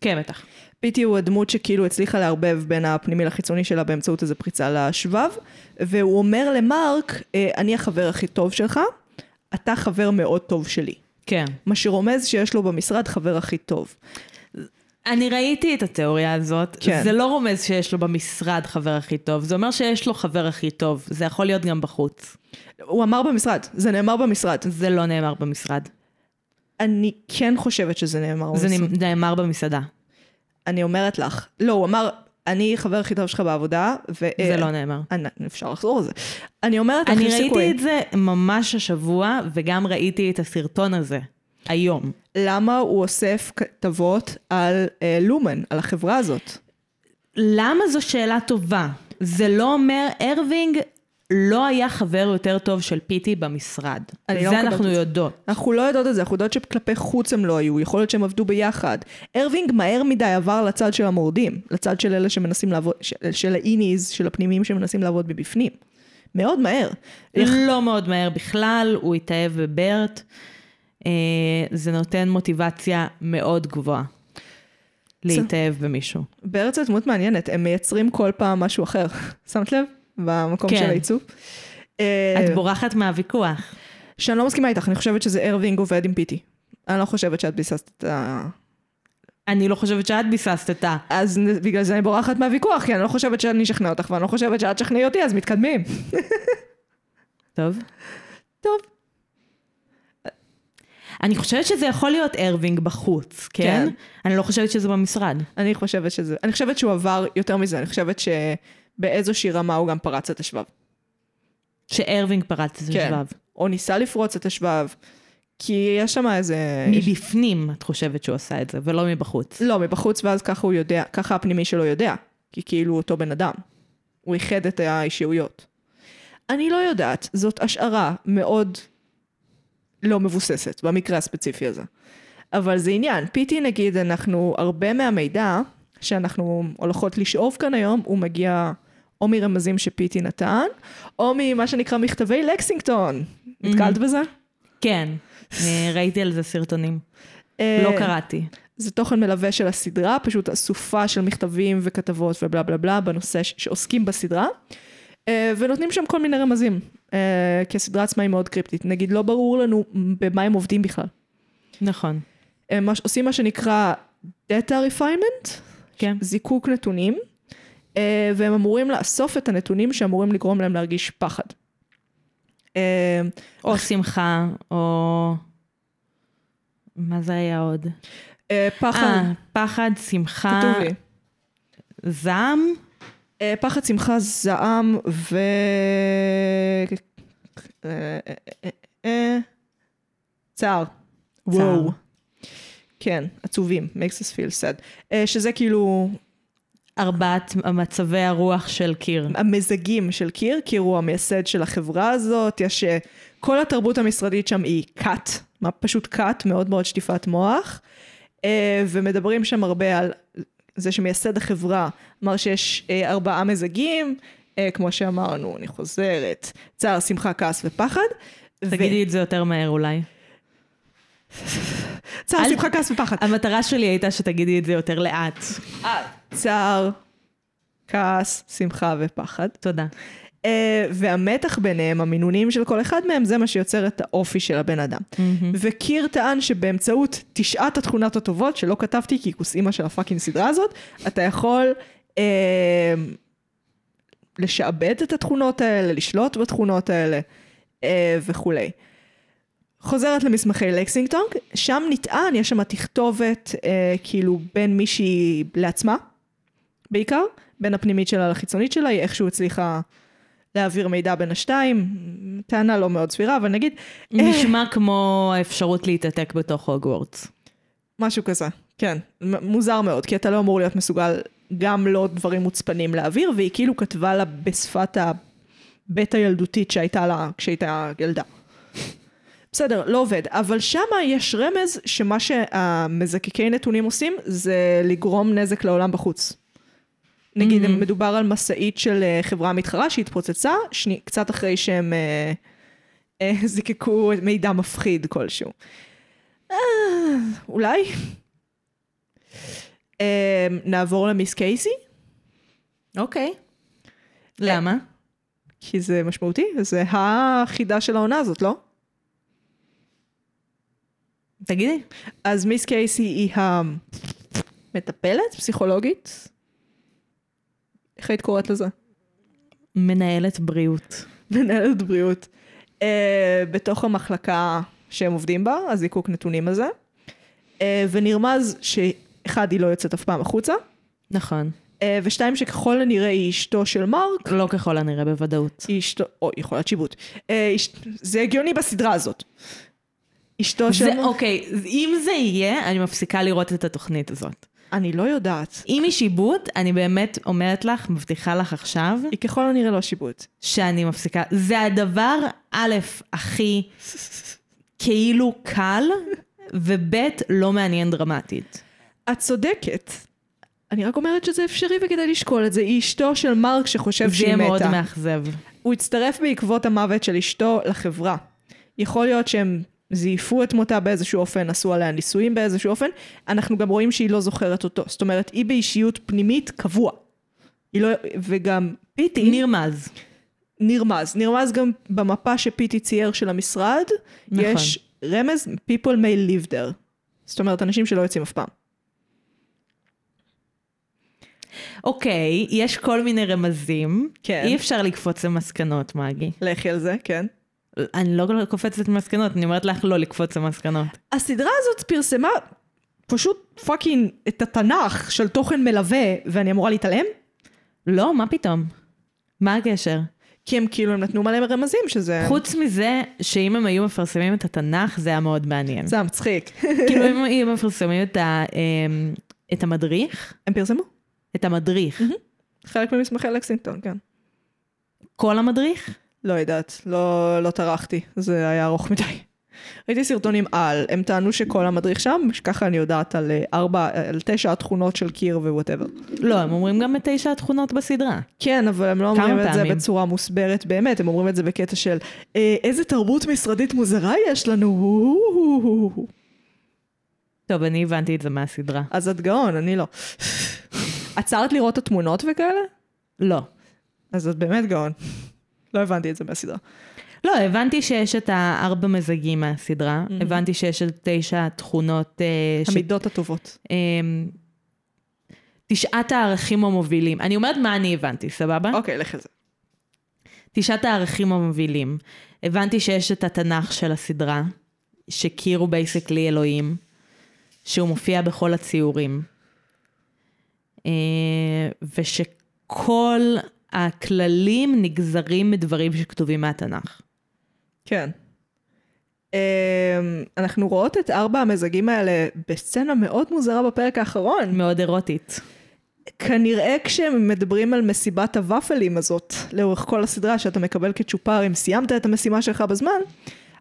כן, בטח. פיטי הוא הדמות שכאילו הצליחה לערבב בין הפנימי לחיצוני שלה באמצעות איזו פריצה לשבב, והוא אומר למרק, "אה, אני החבר הכי טוב שלך, אתה חבר מאוד טוב שלי. כן. מה שרומז שיש לו במשרד חבר הכי טוב. אני ראיתי את התיאוריה הזאת, כן. זה לא רומז שיש לו במשרד חבר הכי טוב, זה אומר שיש לו חבר הכי טוב, זה יכול להיות גם בחוץ. הוא אמר במשרד, זה נאמר במשרד. זה לא נאמר במשרד, אני כן חושבת שזה נאמר זה במשרד. נאמר במסעדה, אני אומרת לך, לא, הוא אמר, אני חבר הכי טוב שלך בעבודה, ו... זה לא נאמר. אני, אפשר לחזור על זה. אני אומרת לך, אני יש סיכוי. ראיתי את זה ממש השבוע, וגם ראיתי את הסרטון הזה, היום. למה הוא אוסף כתבות על אה, לומן, על החברה הזאת? למה זו שאלה טובה? זה לא אומר, ארווינג לא היה חבר יותר טוב של פיטי במשרד. לא זה מקבלת אנחנו את זה. יודעות. אנחנו לא יודעות את זה, אנחנו יודעות שכלפי חוץ הם לא היו, יכול להיות שהם עבדו ביחד. ארווינג מהר מדי עבר לצד של המורדים, לצד של אלה שמנסים לעבוד, של, של האיניז, של הפנימיים שמנסים לעבוד מבפנים. מאוד מהר. איך- לא מאוד מהר בכלל, הוא התאהב בברט. אה, זה נותן מוטיבציה מאוד גבוהה. להתאהב במישהו. בארץ זו דמות מעניינת, הם מייצרים כל פעם משהו אחר. [LAUGHS] שמת לב? במקום כן. של העיצוב. אה, את בורחת מהוויכוח. שאני לא מסכימה איתך, אני חושבת שזה ארווינג עובד עם פיטי. אני לא חושבת שאת ביססת את ה... אני לא חושבת שאת ביססת את ה... אז בגלל זה אני בורחת מהוויכוח, כי אני לא חושבת שאני אשכנע אותך, ואני לא חושבת שאת תשכנעי אותי, אז מתקדמים. [LAUGHS] טוב. טוב. אני חושבת שזה יכול להיות ארווינג בחוץ, כן? כן. אני לא חושבת שזה במשרד. אני חושבת שזה, אני חושבת שהוא עבר יותר מזה, אני חושבת שבאיזושהי רמה הוא גם פרץ את השבב. שארווינג פרץ את כן. השבב. או ניסה לפרוץ את השבב, כי יש שם איזה... מבפנים את חושבת שהוא עשה את זה, ולא מבחוץ. לא, מבחוץ, ואז ככה הוא יודע, ככה הפנימי שלו יודע, כי כאילו הוא אותו בן אדם. הוא איחד את האישיויות. אני לא יודעת, זאת השערה מאוד לא מבוססת, במקרה הספציפי הזה. אבל זה עניין. פיטי נגיד, אנחנו, הרבה מהמידע שאנחנו הולכות לשאוב כאן היום, הוא מגיע או מרמזים שפיטי נתן, או ממה שנקרא מכתבי לקסינגטון. נתקלת בזה? כן, אה, ראיתי על זה סרטונים. אה, לא קראתי. זה תוכן מלווה של הסדרה, פשוט אסופה של מכתבים וכתבות ובלה בלה בלה בנושא ש- שעוסקים בסדרה, אה, ונותנים שם כל מיני רמזים, כי הסדרה עצמה היא מאוד קריפטית. נגיד, לא ברור לנו במה הם עובדים בכלל. נכון. הם עושים מה שנקרא Data Refinement, כן. זיקוק נתונים, אה, והם אמורים לאסוף את הנתונים שאמורים לגרום להם להרגיש פחד. אה, או שמחה, או... מה זה היה עוד? אה, פחד, אה, פחד, שמחה, כתוב לי. זעם? אה, פחד, שמחה, זעם ו... אה, אה, אה, אה, צער. וואו. כן, עצובים, makes us feel sad. אה, שזה כאילו, ארבעת מצבי הרוח של קיר. המזגים של קיר, קיר הוא המייסד של החברה הזאת, יש... אה, כל התרבות המשרדית שם היא כת, פשוט כת, מאוד מאוד שטיפת מוח, אה, ומדברים שם הרבה על זה שמייסד החברה, אמר שיש אה, ארבעה מזגים, אה, כמו שאמרנו, אני חוזרת, צער, שמחה, כעס ופחד. תגידי את זה יותר מהר אולי. צער, שמחה, כעס ופחד. המטרה שלי הייתה שתגידי את זה יותר לאט. צער, כעס, שמחה ופחד. תודה. Uh, והמתח ביניהם, המינונים של כל אחד מהם, זה מה שיוצר את האופי של הבן אדם. וקיר טען שבאמצעות תשעת התכונות הטובות, שלא כתבתי כי כוס אימא של הפאקינג סדרה הזאת, אתה יכול uh, לשעבד את התכונות האלה, לשלוט בתכונות האלה uh, וכולי. חוזרת למסמכי לקסינגטון, שם נטען, יש שם תכתובת uh, כאילו בין מישהי לעצמה, בעיקר, בין הפנימית שלה לחיצונית שלה, היא איכשהו הצליחה להעביר מידע בין השתיים, טענה לא מאוד סבירה, אבל נגיד, נשמע כמו האפשרות להתעתק בתוך הוגוורטס. משהו כזה, כן, מוזר מאוד, כי אתה לא אמור להיות מסוגל גם לא דברים מוצפנים להעביר, והיא כאילו כתבה לה בשפת הבית הילדותית שהייתה לה כשהייתה ילדה. בסדר, לא עובד, אבל שמה יש רמז שמה שהמזקקי נתונים עושים זה לגרום נזק לעולם בחוץ. נגיד, mm-hmm. מדובר על משאית של אה, חברה מתחרה שהתפוצצה, שני, קצת אחרי שהם אה, אה, [LAUGHS] זיקקו מידע מפחיד כלשהו. אה, אולי? אה, נעבור למיס קייסי, אוקיי. למה? כי זה משמעותי, זה החידה של העונה הזאת, לא? תגידי. אז מיס קייסי היא המטפלת, פסיכולוגית. איך היית קוראת לזה? מנהלת בריאות. מנהלת בריאות. Uh, בתוך המחלקה שהם עובדים בה, הזיקוק נתונים הזה. Uh, ונרמז שאחד, היא לא יוצאת אף פעם החוצה, נכון. uh, ושתיים, שככל הנראה היא אשתו של מרק, לא ככל הנראה בוודאות. היא אשתו, או, יכול להיות שיבוט. Uh, אש... זה הגיוני בסדרה הזאת. אשתו של זה, אוקיי, אם זה יהיה, אני מפסיקה לראות את התוכנית הזאת. אני לא יודעת. אם היא שיבוט, אני באמת אומרת לך, מבטיחה לך עכשיו, היא ככל הנראה לא שיבוט. שאני מפסיקה. זה הדבר, א', הכי כאילו קל, וב', לא מעניין דרמטית. את צודקת. אני רק אומרת שזה אפשרי וכדאי לשקול את זה. היא אשתו של מרק שחושב זה שהיא מתה. מאוד מאכזב. הוא הצטרף בעקבות המוות של אשתו לחברה. יכול להיות שהם זייפו את מותה באיזשהו אופן, עשו עליה ניסויים באיזשהו אופן. אנחנו גם רואים שהיא לא זוכרת אותו. זאת אומרת, היא באישיות פנימית קבוע. היא לא... וגם פיטי נרמז. נרמז. נרמז גם במפה שפיטי צייר של המשרד. נכון. יש רמז, people may live there. זאת אומרת, אנשים שלא יוצאים אף פעם. אוקיי, יש כל מיני רמזים. כן. אי אפשר לקפוץ למסקנות, מגי. לכי על זה, כן. אני לא קופצת למסקנות, אני אומרת לך לא לקפוץ למסקנות. הסדרה הזאת פרסמה פשוט fucking את התנ"ך של תוכן מלווה, ואני אמורה להתעלם? לא, מה פתאום? מה הקשר? כי הם כאילו, הם נתנו מלא רמזים שזה... חוץ מזה, שאם הם היו מפרסמים את התנ"ך, זה היה מאוד מעניין. זה היה מצחיק. [LAUGHS] כאילו, אם היו מפרסמים את, ה, אמ, את המדריך, הם פרסמו? את המדריך, חלק ממסמכי לקסינגטון, כן. כל המדריך? לא יודעת, לא, לא טרחתי, זה היה ארוך מדי. ראיתי סרטונים על, הם טענו שכל המדריך שם, ככה אני יודעת על אה, ארבע, על תשע התכונות של קיר ו whatever. לא, הם אומרים גם את תשע התכונות בסדרה. כן, אבל הם לא אומרים את זה פעמים? בצורה מוסברת באמת, הם אומרים את זה בקטע של אה, איזה תרבות משרדית מוזרה יש לנו, וואו." טוב, אני הבנתי את זה מהסדרה. אז את גאון, אני לא. [LAUGHS] עצרת לראות את התמונות וכאלה? לא. אז את באמת גאון. לא הבנתי את זה מהסדרה. לא, הבנתי שיש את הארבע מזגים מהסדרה, הבנתי שיש את תשע תכונות, אה, ש- המידות הטובות. אמ, תשעת הערכים המובילים. אני אומרת מה אני הבנתי, סבבה? אוקיי, לך על זה. תשעת הערכים המובילים. הבנתי שיש את התנ"ך של הסדרה, שקיר הוא basically אלוהים, שהוא מופיע בכל הציורים. אה, ושכל הכללים נגזרים מדברים שכתובים מהתנ"ך. כן. אמ, אנחנו רואות את ארבע המזגים האלה בסצנה מאוד מוזרה בפרק האחרון. מאוד אירוטית. כנראה כשהם מדברים על מסיבת הוואפלים הזאת, לאורך כל הסדרה שאתה מקבל כצ'ופר אם סיימת את המשימה שלך בזמן,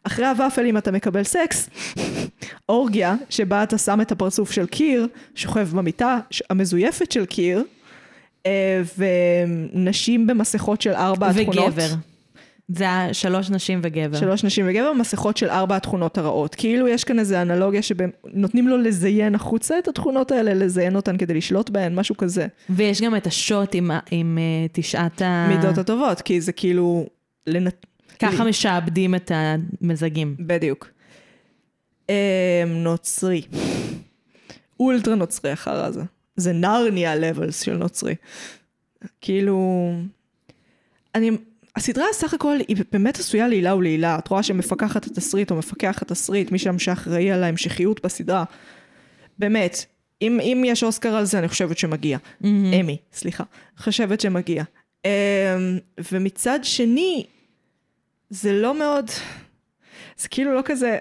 אחרי הוואפלים אתה מקבל סקס, אורגיה, שבה אתה שם את הפרצוף של קיר, שוכב במיטה המזויפת של קיר, ונשים במסכות של ארבע התכונות. וגבר. זה שלוש נשים וגבר. שלוש נשים וגבר, מסכות של ארבע התכונות הרעות. כאילו יש כאן איזה אנלוגיה שנותנים לו לזיין החוצה את התכונות האלה, לזיין אותן כדי לשלוט בהן, משהו כזה. ויש גם את השוט עם, עם אה, תשעת ה... מידות הטובות, כי זה כאילו... לנ- ככה משעבדים את המזגים. בדיוק. אה, נוצרי. אולטרה נוצרי החרא הזה. זה נרניה לבלס של נוצרי. כאילו... אני... הסדרה סך הכל היא באמת עשויה לעילה ולעילה. את רואה שמפקחת התסריט או מפקח התסריט, מי שם שאחראי על ההמשכיות בסדרה. באמת, אם, אם יש אוסקר על זה, אני חושבת שמגיע. אמי, סליחה. חושבת שמגיע. אמ, ומצד שני, זה לא מאוד... זה כאילו לא כזה...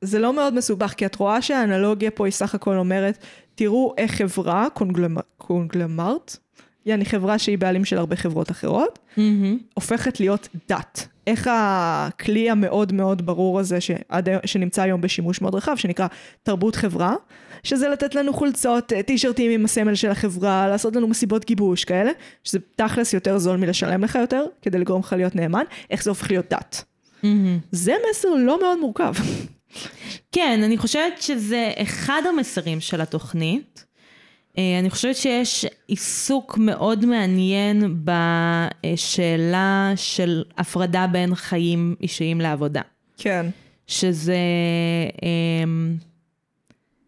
זה לא מאוד מסובך, כי את רואה שהאנלוגיה פה היא סך הכל אומרת, תראו איך חברה, קונגלמ... קונגלמרט, יעני חברה שהיא בעלים של הרבה חברות אחרות, הופכת להיות דת. איך הכלי המאוד מאוד ברור הזה שעד, שנמצא היום בשימוש מאוד רחב, שנקרא תרבות חברה, שזה לתת לנו חולצות, אה, טישרטים עם הסמל של החברה, לעשות לנו מסיבות גיבוש כאלה, שזה תכלס יותר זול מלשלם לך יותר, כדי לגרום לך להיות נאמן, איך זה הופך להיות דת. זה מסר לא מאוד מורכב. כן, אני חושבת שזה אחד המסרים של התוכנית. אה, אני חושבת שיש עיסוק מאוד מעניין בשאלה של הפרדה בין חיים אישיים לעבודה. כן. שזה אמ,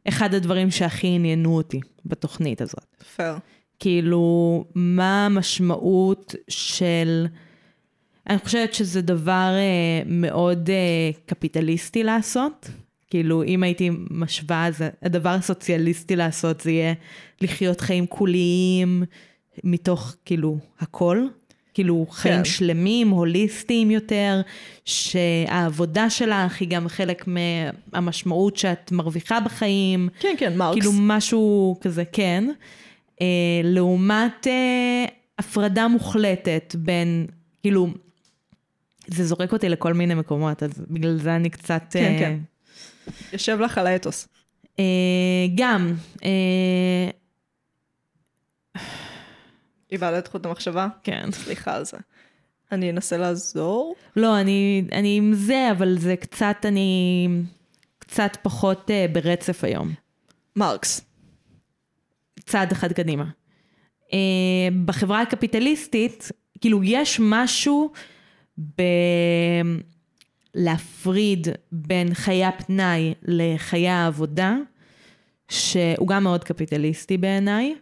אחד הדברים שהכי עניינו אותי בתוכנית הזאת. פייר. כאילו, מה המשמעות של... אני חושבת שזה דבר אה, מאוד אה, קפיטליסטי לעשות. כאילו, אם הייתי משווה, אז הדבר הסוציאליסטי לעשות זה יהיה לחיות חיים כוליים מתוך, כאילו, הכל. כאילו, חיים כן. שלמים, הוליסטיים יותר, שהעבודה שלך היא גם חלק מהמשמעות שאת מרוויחה בחיים. כן, כן, מרקס. כאילו משהו כזה, כן. אה, לעומת אה, הפרדה מוחלטת בין, כאילו, זה זורק אותי לכל מיני מקומות, אז בגלל זה אני קצת... כן, אה, כן. יושב לך על האתוס. אה, גם, אה, איבדת חוט המחשבה? כן. סליחה על זה. אני אנסה לעזור. לא, אני, אני עם זה, אבל זה קצת, אני קצת פחות אה, ברצף היום. מרקס. צעד אחד קדימה. בחברה הקפיטליסטית, כאילו יש משהו בלהפריד בין חיי הפנאי לחיי העבודה, שהוא גם מאוד קפיטליסטי בעיניי,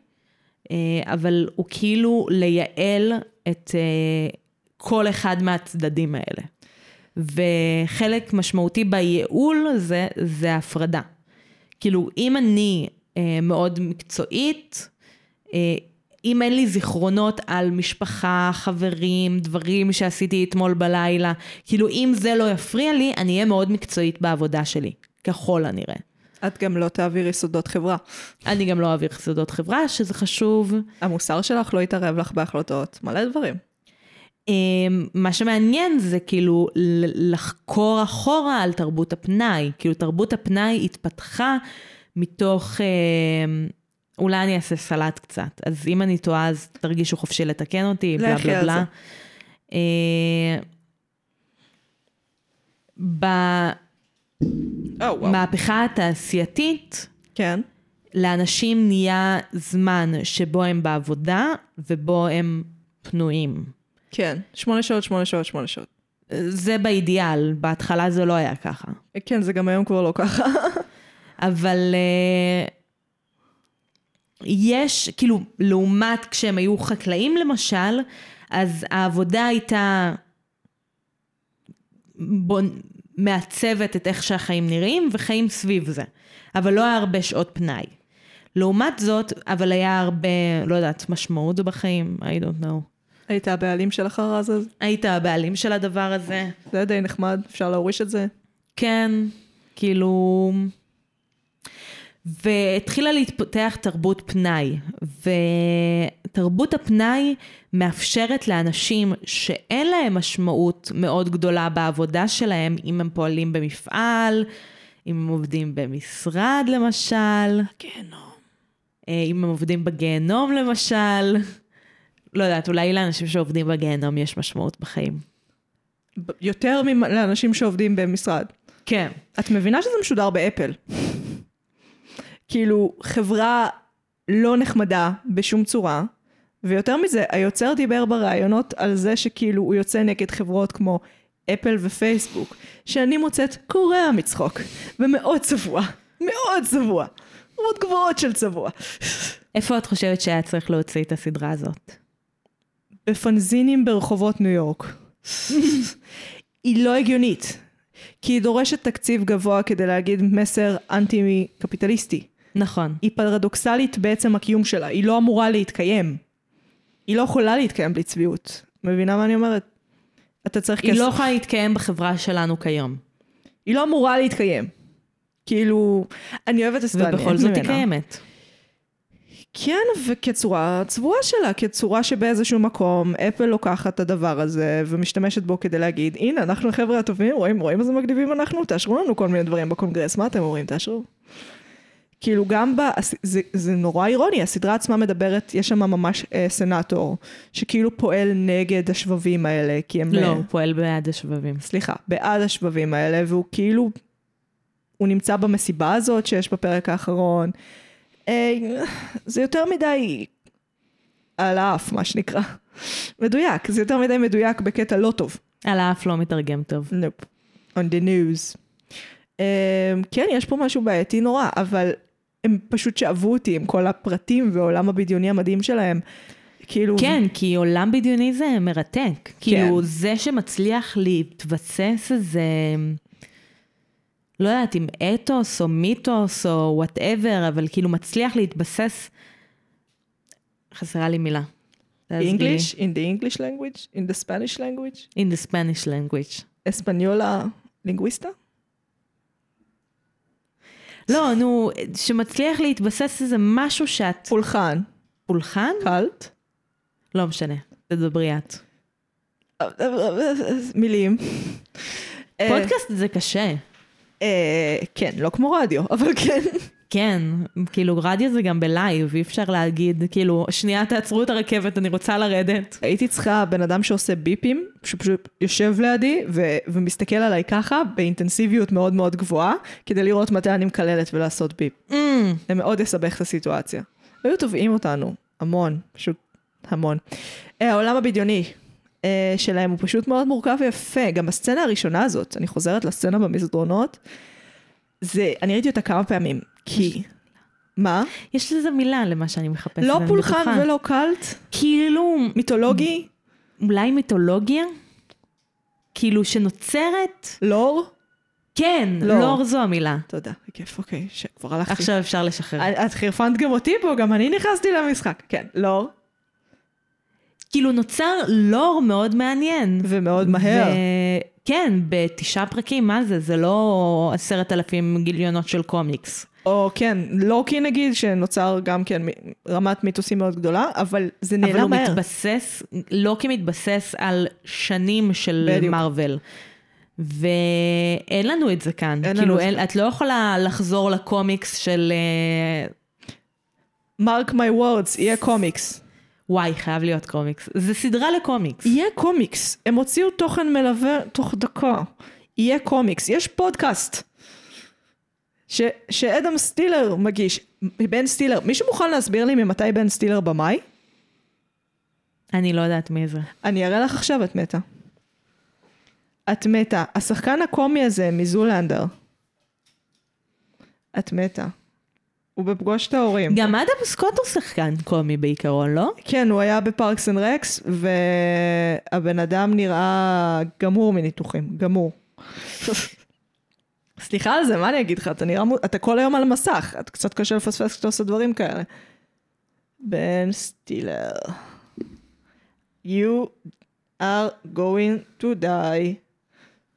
אה, אבל הוא כאילו לייעל את אה, כל אחד מהצדדים האלה. וחלק משמעותי בייעול זה, זה הפרדה. כאילו, אם אני אה, מאוד מקצועית, אם אין לי זיכרונות על משפחה, חברים, דברים שעשיתי אתמול בלילה, כאילו, אם זה לא יפריע לי, אני אהיה מאוד מקצועית בעבודה שלי, ככל הנראה. את גם לא תעביר יסודות חברה. אני גם לא אעביר יסודות חברה, שזה חשוב. המוסר שלך לא יתערב לך בהחלטות. מלא דברים. אה, מה שמעניין זה כאילו לחקור אחורה על תרבות הפנאי. כאילו תרבות הפנאי התפתחה מתוך, אה, אולי אני אעשה סלט קצת, אז אם אני טועה אז תרגישו חופשי לתקן אותי, בלה בלה בלה. אה, במהפכה התעשייתית, כן. לאנשים נהיה זמן שבו הם בעבודה ובו הם פנויים. כן. שמונה שעות, שמונה שעות, שמונה שעות. זה באידיאל, בהתחלה זה לא היה ככה. כן, זה גם היום כבר לא ככה. [LAUGHS] אבל uh, יש, כאילו, לעומת כשהם היו חקלאים למשל, אז העבודה הייתה בון, מעצבת את איך שהחיים נראים וחיים סביב זה. אבל לא היה הרבה שעות פנאי. לעומת זאת, אבל היה הרבה, לא יודעת, משמעות בחיים, I don't know. היית הבעלים של החרא הזה? היית הבעלים של הדבר הזה. זה די נחמד, אפשר להוריש את זה. כן, כאילו... והתחילה להתפתח תרבות פנאי, ותרבות הפנאי מאפשרת לאנשים שאין להם משמעות מאוד גדולה בעבודה שלהם, אם הם פועלים במפעל, אם הם עובדים במשרד למשל, גיהנום. אה, אם הם עובדים בגיהנום למשל, לא יודעת, אולי לאנשים שעובדים בגיהנום יש משמעות בחיים. יותר ממ- לאנשים שעובדים במשרד. כן. את מבינה שזה משודר באפל. כאילו, חברה לא נחמדה בשום צורה, ויותר מזה, היוצר דיבר בראיונות על זה שכאילו הוא יוצא נגד חברות כמו אפל ופייסבוק, שאני מוצאת קורע מצחוק, ומאוד צבוע, מאוד צבוע, רמות גבוהות של צבוע. איפה את חושבת שהיה צריך להוציא את הסדרה הזאת? בפנזינים ברחובות ניו יורק. היא לא הגיונית, כי היא דורשת תקציב גבוה כדי להגיד מסר אנטי-קפיטליסטי. נכון. היא פרדוקסלית בעצם הקיום שלה, היא לא אמורה להתקיים. היא לא יכולה להתקיים בלי צביעות. מבינה מה אני אומרת? אתה צריך היא לא יכולה להתקיים בחברה שלנו כיום. היא לא אמורה להתקיים. כאילו, אני אוהבת אני ובכל זאת היא. קיימת. כן, וכצורה צבועה שלה, כצורה שבאיזשהו מקום אפל לוקחת את הדבר הזה ומשתמשת בו כדי להגיד, הנה, אנחנו החבר'ה הטובים, רואים, רואים איזה מגניבים אנחנו, תאשרו לנו כל מיני דברים בקונגרס, מה אתם אומרים, תאשרו. כאילו גם ב... זה, זה נורא אירוני, הסדרה עצמה מדברת, יש שם ממש אה, סנאטור, שכאילו פועל נגד השבבים האלה, כי הם... לא, אה, הוא פועל בעד השבבים. סליחה, בעד השבבים האלה, והוא כאילו, הוא נמצא במסיבה הזאת שיש בפרק האחרון. אה, זה יותר מדי על האף, מה שנקרא. מדויק, זה יותר מדי מדויק בקטע לא טוב. על האף לא מתרגם טוב. נופ. on the news. אה, כן, יש פה משהו בעייתי נורא, אבל הם פשוט שאבו אותי עם כל הפרטים ועולם הבדיוני המדהים שלהם. כאילו... כן, כי עולם בדיוני זה מרתק. כאילו, זה שמצליח להתבסס איזה... לא יודעת אם אתוס או מיתוס או וואטאבר, אבל כאילו מצליח להתבסס... חסרה לי מילה. English, in the English language, in the Spanish language, In the Spanish language. אספניולה לינגוויסטה? לא, נו, שמצליח להתבסס איזה משהו שאת... פולחן, פולחן? cult, לא משנה, תדברי את. מילים. אה, פודקאסט זה קשה. אה, כן, לא כמו רדיו, אבל כן. כן, כאילו רדיו זה גם ב live, אי אפשר להגיד, כאילו, שנייה תעצרו את הרכבת, אני רוצה לרדת. הייתי צריכה בן אדם שעושה ביפים, שפשוט יושב לידי ו- ומסתכל עליי ככה, באינטנסיביות מאוד מאוד גבוהה, כדי לראות מתי אני מקללת ולעשות ביפ. Mm, זה מאוד יסבך את הסיטואציה. היו תובעים אותנו, המון, פשוט המון. אה, העולם הבדיוני אה, שלהם הוא פשוט מאוד מורכב ויפה. גם הסצנה הראשונה הזאת, אני חוזרת לסצנה במסדרונות, זה, אני ראיתי אותה כמה פעמים, כי... מה? יש לזה מילה למה שאני מחפשת. לא פולחן בטוחה. ולא קאלט? כאילו, מיתולוגי? אולי מיתולוגיה? כאילו שנוצרת? לור? כן, לא. לור זו המילה. תודה, בכיף, אוקיי, שכבר הלכתי. עכשיו אפשר לשחרר. את חירפנת גם אותי פה, גם אני נכנסתי למשחק. כן, לור, כאילו נוצר לור מאוד מעניין. ומאוד מהר. ו- כן, בתשעה פרקים, מה זה? זה לא עשרת אלפים גיליונות של קומיקס. או כן, לוקי נגיד, שנוצר גם כן רמת מיתוסים מאוד גדולה, אבל זה אבל נעלם הוא מהר. מתבסס, לא כמתבסס על שנים של. מארוול. ואין לנו את זה כאן. אין לנו כאילו, זה אין. את לא יכולה לחזור לקומיקס של... mark my words, יהיה קומיקס. וואי, חייב להיות קומיקס. זה סדרה לקומיקס. יהיה קומיקס. הם הוציאו תוכן מלווה תוך דקה. יהיה קומיקס. יש פודקאסט. ש, שאדם סטילר מגיש. בן סטילר. מישהו מוכן להסביר לי ממתי בן סטילר במאי? אני לא יודעת מי זה. אני אראה לך עכשיו, את מתה. את מתה. השחקן הקומי הזה מזולנדר. את מתה. הוא בפגוש את ההורים. גם אדם סקוט הוא שחקן קומי בעיקרון, לא? כן, הוא היה ב Parks and Rec, והבן אדם נראה גמור מניתוחים, גמור. [LAUGHS] סליחה על זה, מה אני אגיד לך? אתה נראה, מו- אתה כל היום על המסך, את קצת קשה לפספס כשאתה עושה דברים כאלה. בן סטילר. You are going to die.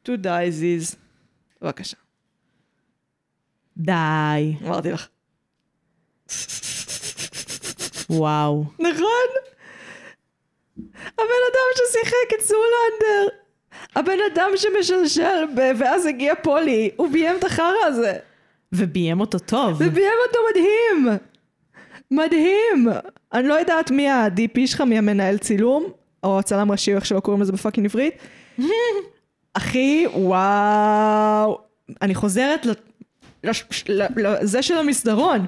to die this. בבקשה, די. אמרתי לך. וואו. נכון? הבן אדם ששיחק את זולנדר. הבן אדם שמשלשל ב... ואז הגיע פולי, הוא ביים את החרא הזה. וביים אותו טוב. וביים אותו מדהים. מדהים. אני לא יודעת מי ה-DP שלך, מי המנהל צילום, או הצלם ראשי, או איך שלא קוראים לזה בפאקינג עברית. [LAUGHS] אחי, וואו. אני חוזרת ל... לזה של המסדרון.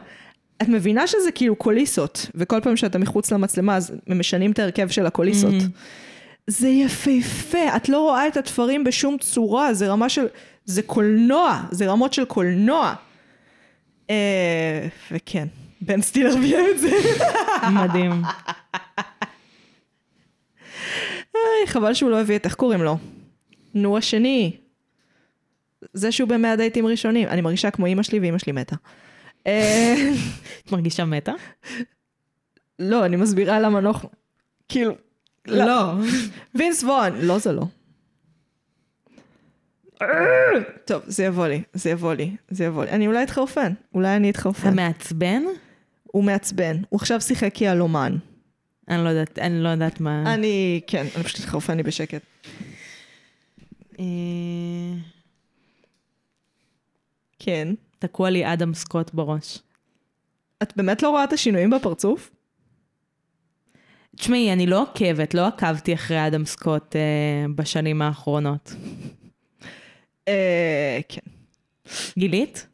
את מבינה שזה כאילו קוליסות, וכל פעם שאתה מחוץ למצלמה אז משנים את ההרכב של הקוליסות. זה יפהפה, את לא רואה את התפרים בשום צורה, זה רמה של, זה קולנוע, זה רמות של קולנוע. אה, וכן, בן סטילר ביים את זה. מדהים. איי, חבל שהוא לא הביא את, איך קוראים לו? נו השני. זה שהוא במאה דייטים ראשונים. אני מרגישה כמו אימא שלי ואימא שלי מתה. אה, את מרגישה מתה? לא, אני מסבירה למה לא... כאילו... לא. וינס וון. לא, זה לא. טוב, זה יבוא לי, זה יבוא לי, זה יבוא לי. אני אולי אתחרפן, אולי אני אתחרפן. המעצבן? הוא מעצבן, הוא עכשיו שיחק יהלומן. אני לא יודעת, אני לא יודעת מה... אני, כן, אני פשוט אתחרפן לי בשקט. אה, כן. תקוע לי אדם סקוט בראש. את באמת לא רואה את השינויים בפרצוף? תשמעי, אני לא עוקבת, לא עקבתי אחרי אדם סקוט אה, בשנים האחרונות. אה, כן. גילית?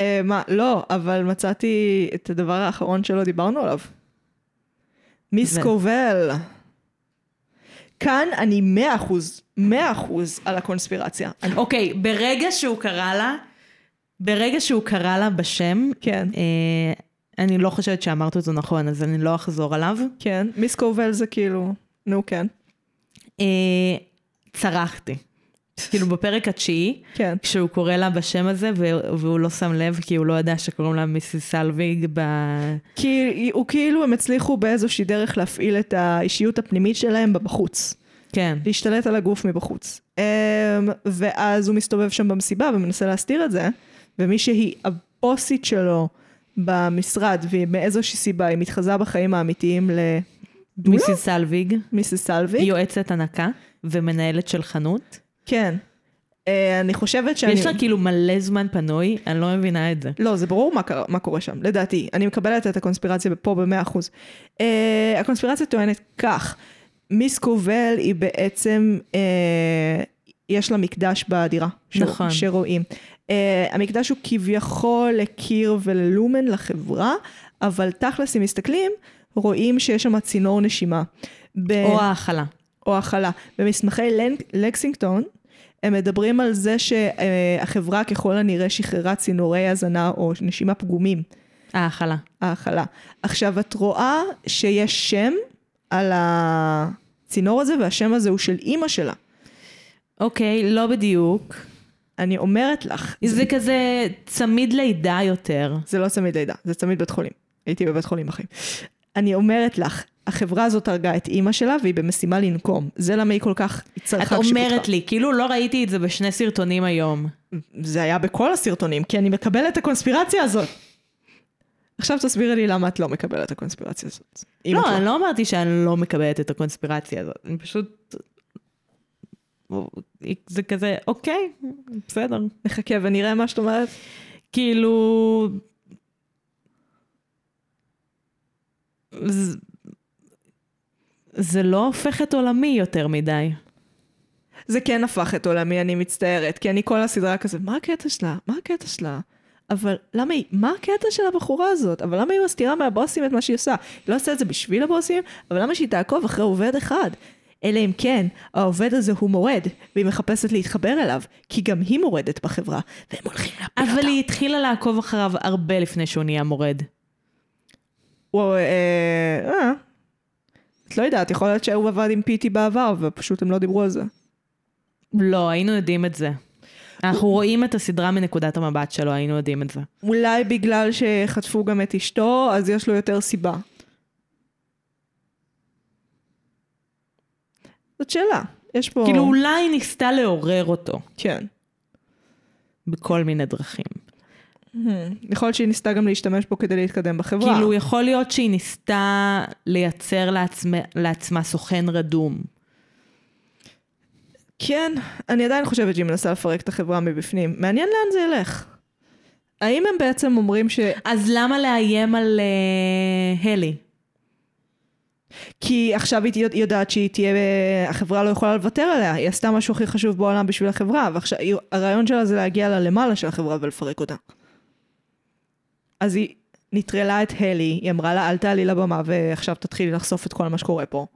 אה, מה, לא, אבל מצאתי את הדבר האחרון שלא דיברנו עליו. מיס זה- קובל. כאן אני מאה אחוז, מאה אחוז על הקונספירציה. [LAUGHS] אוקיי, ברגע שהוא קרא לה, ברגע שהוא קרא לה בשם, כן, אה, אני לא חושבת שאמרת אותו נכון, אז אני לא אחזור עליו. כן, מיס קובל זה כאילו, נו כן, אה, צרחתי. כאילו בפרק התשיעי, כן. כשהוא קורא לה בשם הזה, והוא לא שם לב, כי הוא לא ידע שקוראים לה מיסיס סלוויג ב... כי הוא כאילו, הם הצליחו באיזושהי דרך להפעיל את האישיות הפנימית שלהם בחוץ. כן. להשתלט על הגוף מבחוץ. אמ, ואז הוא מסתובב שם במסיבה ומנסה להסתיר את זה, ומי שהיא הבוסית שלו במשרד, ומאיזושהי סיבה היא מתחזה בחיים האמיתיים לדולה, מיסיס סלוויג, מיסיס סלווי. יועצת הנקה ומנהלת של חנות. כן. אה, אני חושבת שאני... יש לה כאילו מלא זמן פנוי, אני לא מבינה את זה. לא, זה ברור מה, מה קורה שם, לדעתי. אני מקבלת את הקונספירציה פה במאה אחוז. Uh, הקונספירציה טוענת כך, מיס קובל היא בעצם, uh, יש לה מקדש בדירה. נכון. שרואים. Uh, המקדש הוא כביכול לקיר וללומן לחברה, אבל תכלס אם מסתכלים, רואים שיש שם צינור נשימה. ב- או האכלה. או הכלה. במסמכי לקסינגטון, הם מדברים על זה שהחברה ככל הנראה שחררה צינורי הזנה או נשימה פגומים, האכלה. ההכלה. עכשיו, את רואה שיש שם על הצינור הזה, והשם הזה הוא של אימא שלה. אוקיי, לא בדיוק. אני אומרת לך, זה כזה צמיד לידה יותר. זה לא צמיד לידה, זה צמיד בית חולים. הייתי בבית חולים אחי. אני אומרת לך, החברה הזאת הרגה את אימא שלה והיא במשימה לנקום. זה למה היא כל כך את צרחה אומרת לי, כאילו לא ראיתי את זה בשני סרטונים היום. זה היה בכל הסרטונים, כי אני מקבלת את הקונספירציה הזאת. עכשיו תסבירי לי למה את לא מקבלת את הקונספירציה הזאת. את לא, אני לא אמרתי שאני לא מקבלת את הקונספירציה הזאת. אני פשוט... זה כזה, אוקיי, בסדר. נחכה ונראה מה שאת אומרת. כאילו... זה- לא הופך את עולמי יותר מדי. זה כן הפך את עולמי, אני מצטערת, כי אני כל הסדרה כזה, מה הקטע שלה? מה הקטע שלה? אבל למה היא, מה הקטע של הבחורה הזאת? אבל למה היא מסתירה מהבוסים את מה שהיא עושה? היא לא עושה את זה בשביל הבוסים, אבל למה שהיא תעקוב אחרי עובד אחד? אלא אם כן, העובד הזה הוא מורד, והיא מחפשת להתחבר אליו, כי גם היא מורדת בחברה, והם הולכים להפיל אותה. אבל היא התחילה לעקוב אחריו הרבה לפני שהוא נהיה מורד. הוא, אה, אה, את לא יודעת, יכול להיות שהוא עבד עם פיטי בעבר, ופשוט הם לא דיברו על זה. לא, היינו יודעים את זה. אנחנו רואים את הסדרה מנקודת המבט שלו, היינו יודעים את זה. אולי בגלל שחטפו גם את אשתו, אז יש לו יותר סיבה. זאת שאלה. יש פה... כאילו אולי היא ניסתה לעורר אותו כן. בכל מיני דרכים. יכול להיות שהיא ניסתה גם להשתמש בו כדי להתקדם בחברה. כאילו, יכול להיות שהיא ניסתה לייצר לעצמה, לעצמה סוכן רדום. כן, אני עדיין חושבת שהיא מנסה לפרק את החברה מבפנים. מעניין לאן זה ילך. האם הם בעצם אומרים ש... אז למה לאיים על uh, הלי? כי עכשיו היא יודע- יודעת שהיא תהיה... החברה לא יכולה לוותר עליה. היא עשתה משהו הכי חשוב בעולם בשביל החברה, ועכשיו היא- הרעיון שלה זה להגיע ללמעלה של החברה ולפרק אותה. אז היא נטרלה את הלי, היא אמרה לה אל תעלי לבמה ועכשיו תתחילי לחשוף את כל מה שקורה פה.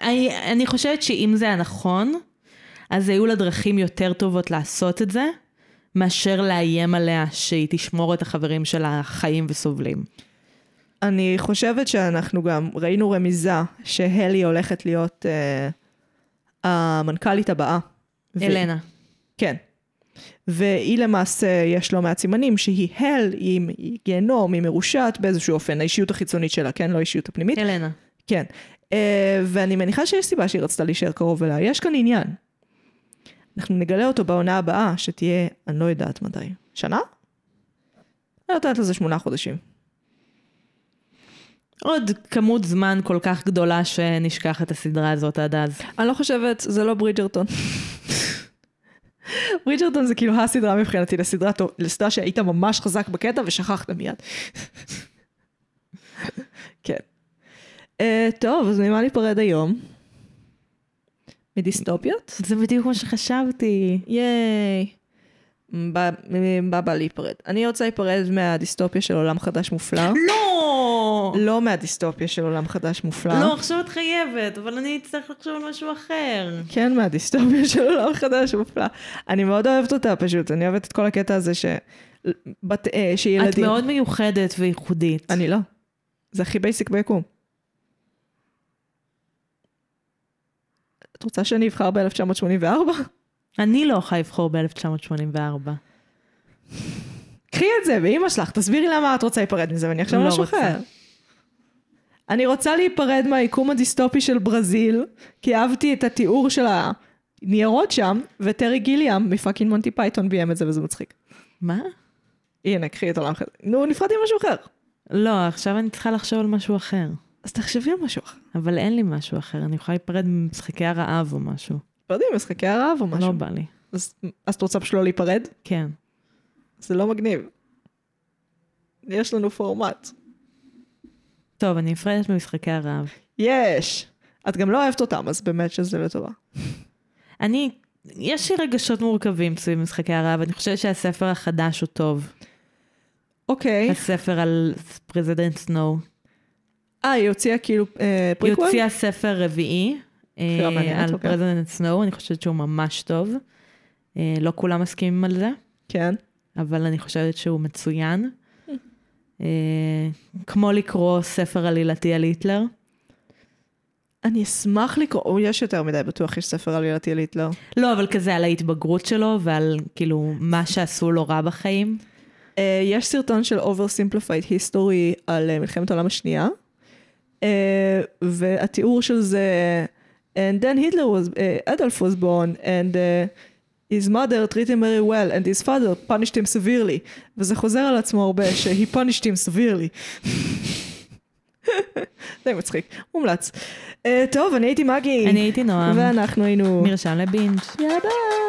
אני, אני חושבת שאם זה היה נכון, אז היו לה דרכים יותר טובות לעשות את זה, מאשר לאיים עליה שהיא תשמור את החברים שלה חיים וסובלים. אני חושבת שאנחנו גם ראינו רמיזה שהלי הולכת להיות אה, המנכ"לית הבאה. ו- אלנה. כן. והיא למעשה, יש לא מעט סימנים שהיא הל, היא גיהנום, היא מרושעת באיזשהו אופן, האישיות החיצונית שלה, כן? לא האישיות הפנימית. אלנה. כן. Uh, ואני מניחה שיש סיבה שהיא רצתה להישאר קרוב אליה. יש כאן עניין. אנחנו נגלה אותו בעונה הבאה, שתהיה, אני לא יודעת מתי. שנה? אני נותנת לזה שמונה חודשים. עוד כמות זמן כל כך גדולה שנשכח את הסדרה הזאת עד אז. אני לא חושבת, זה לא ברידג'רטון. ברידג'רטון זה כאילו הסדרה מבחינתי לסדרה, לסדרה שהיית ממש חזק בקטע ושכחת מיד. כן. Uh, טוב, אז ממה ניפרד היום? מדיסטופיות? זה בדיוק מה שחשבתי. ייי. מה מה בא להיפרד? אני רוצה להיפרד מהדיסטופיה של עולם חדש מופלא. לא! לא מהדיסטופיה של עולם חדש מופלא. לא, עכשיו את חייבת, אבל אני אצטרך לחשוב על משהו אחר. כן, מהדיסטופיה של עולם חדש מופלא. אני מאוד אוהבת אותה פשוט, אני אוהבת את כל הקטע הזה ש... בת... אה, את שילדים... מאוד מיוחדת וייחודית. אני לא. זה הכי basic ביקום. את רוצה שאני אבחר ב-1984? אני לא יכולה לבחור ב-1984. קחי את זה, ואימא שלך, תסבירי למה את רוצה להיפרד מזה, ואני עכשיו לא משהו רוצה. אחר. אני רוצה להיפרד מהיקום הדיסטופי של ברזיל, כי אהבתי את התיאור של הניירות שם, וטרי גיליאם מ fucking מונטי פייתון ביים את זה וזה מצחיק. מה? הנה, קחי את עולם חדש. נו, נפרדתי משהו אחר. לא, עכשיו אני צריכה לחשוב על משהו אחר. אז תחשבי על משהו אחר. אבל אין לי משהו אחר, אני יכולה להיפרד ממשחקי הרעב או משהו. לא יודעים, משחקי הרעב או משהו. לא בא לי. אז, אז את רוצה פשוט לא להיפרד? כן. זה לא מגניב. יש לנו פורמט. טוב, אני נפרדת ממשחקי הרעב. יש. את גם לא אוהבת אותם, אז באמת שזה לטובה. אני, יש לי רגשות מורכבים סביב משחקי הרעב, אני חושבת שהספר החדש הוא טוב. אוקיי. הספר על President Snow. אה, היא הוציאה כאילו אה, היא פריקוול? הוציאה ספר רביעי על אוקיי. President Snow, אני חושבת שהוא ממש טוב. אה, לא כולם מסכימים על זה, כן. אבל אני חושבת שהוא מצוין. [LAUGHS] אה, כמו לקרוא ספר עלילתי על היטלר. אני אשמח לקרוא, יש יותר מדי, בטוח יש ספר עלילתי על היטלר. לא, אבל כזה על ההתבגרות שלו ועל כאילו מה שעשו לו רע בחיים. אה, יש סרטון של Oversimplified History על אה, מלחמת העולם השנייה, אה, והתיאור של זה, and then Hitler was, uh, Adolf was born, and uh, his mother treated him very well, and his father punished him severely. וזה חוזר על עצמו הרבה, ש-he punished him severely. די מצחיק, מומלץ. Uh, טוב, אני הייתי מגי. אני הייתי נועם. ואנחנו היינו... מרשם לבינג'. יאללה ביי.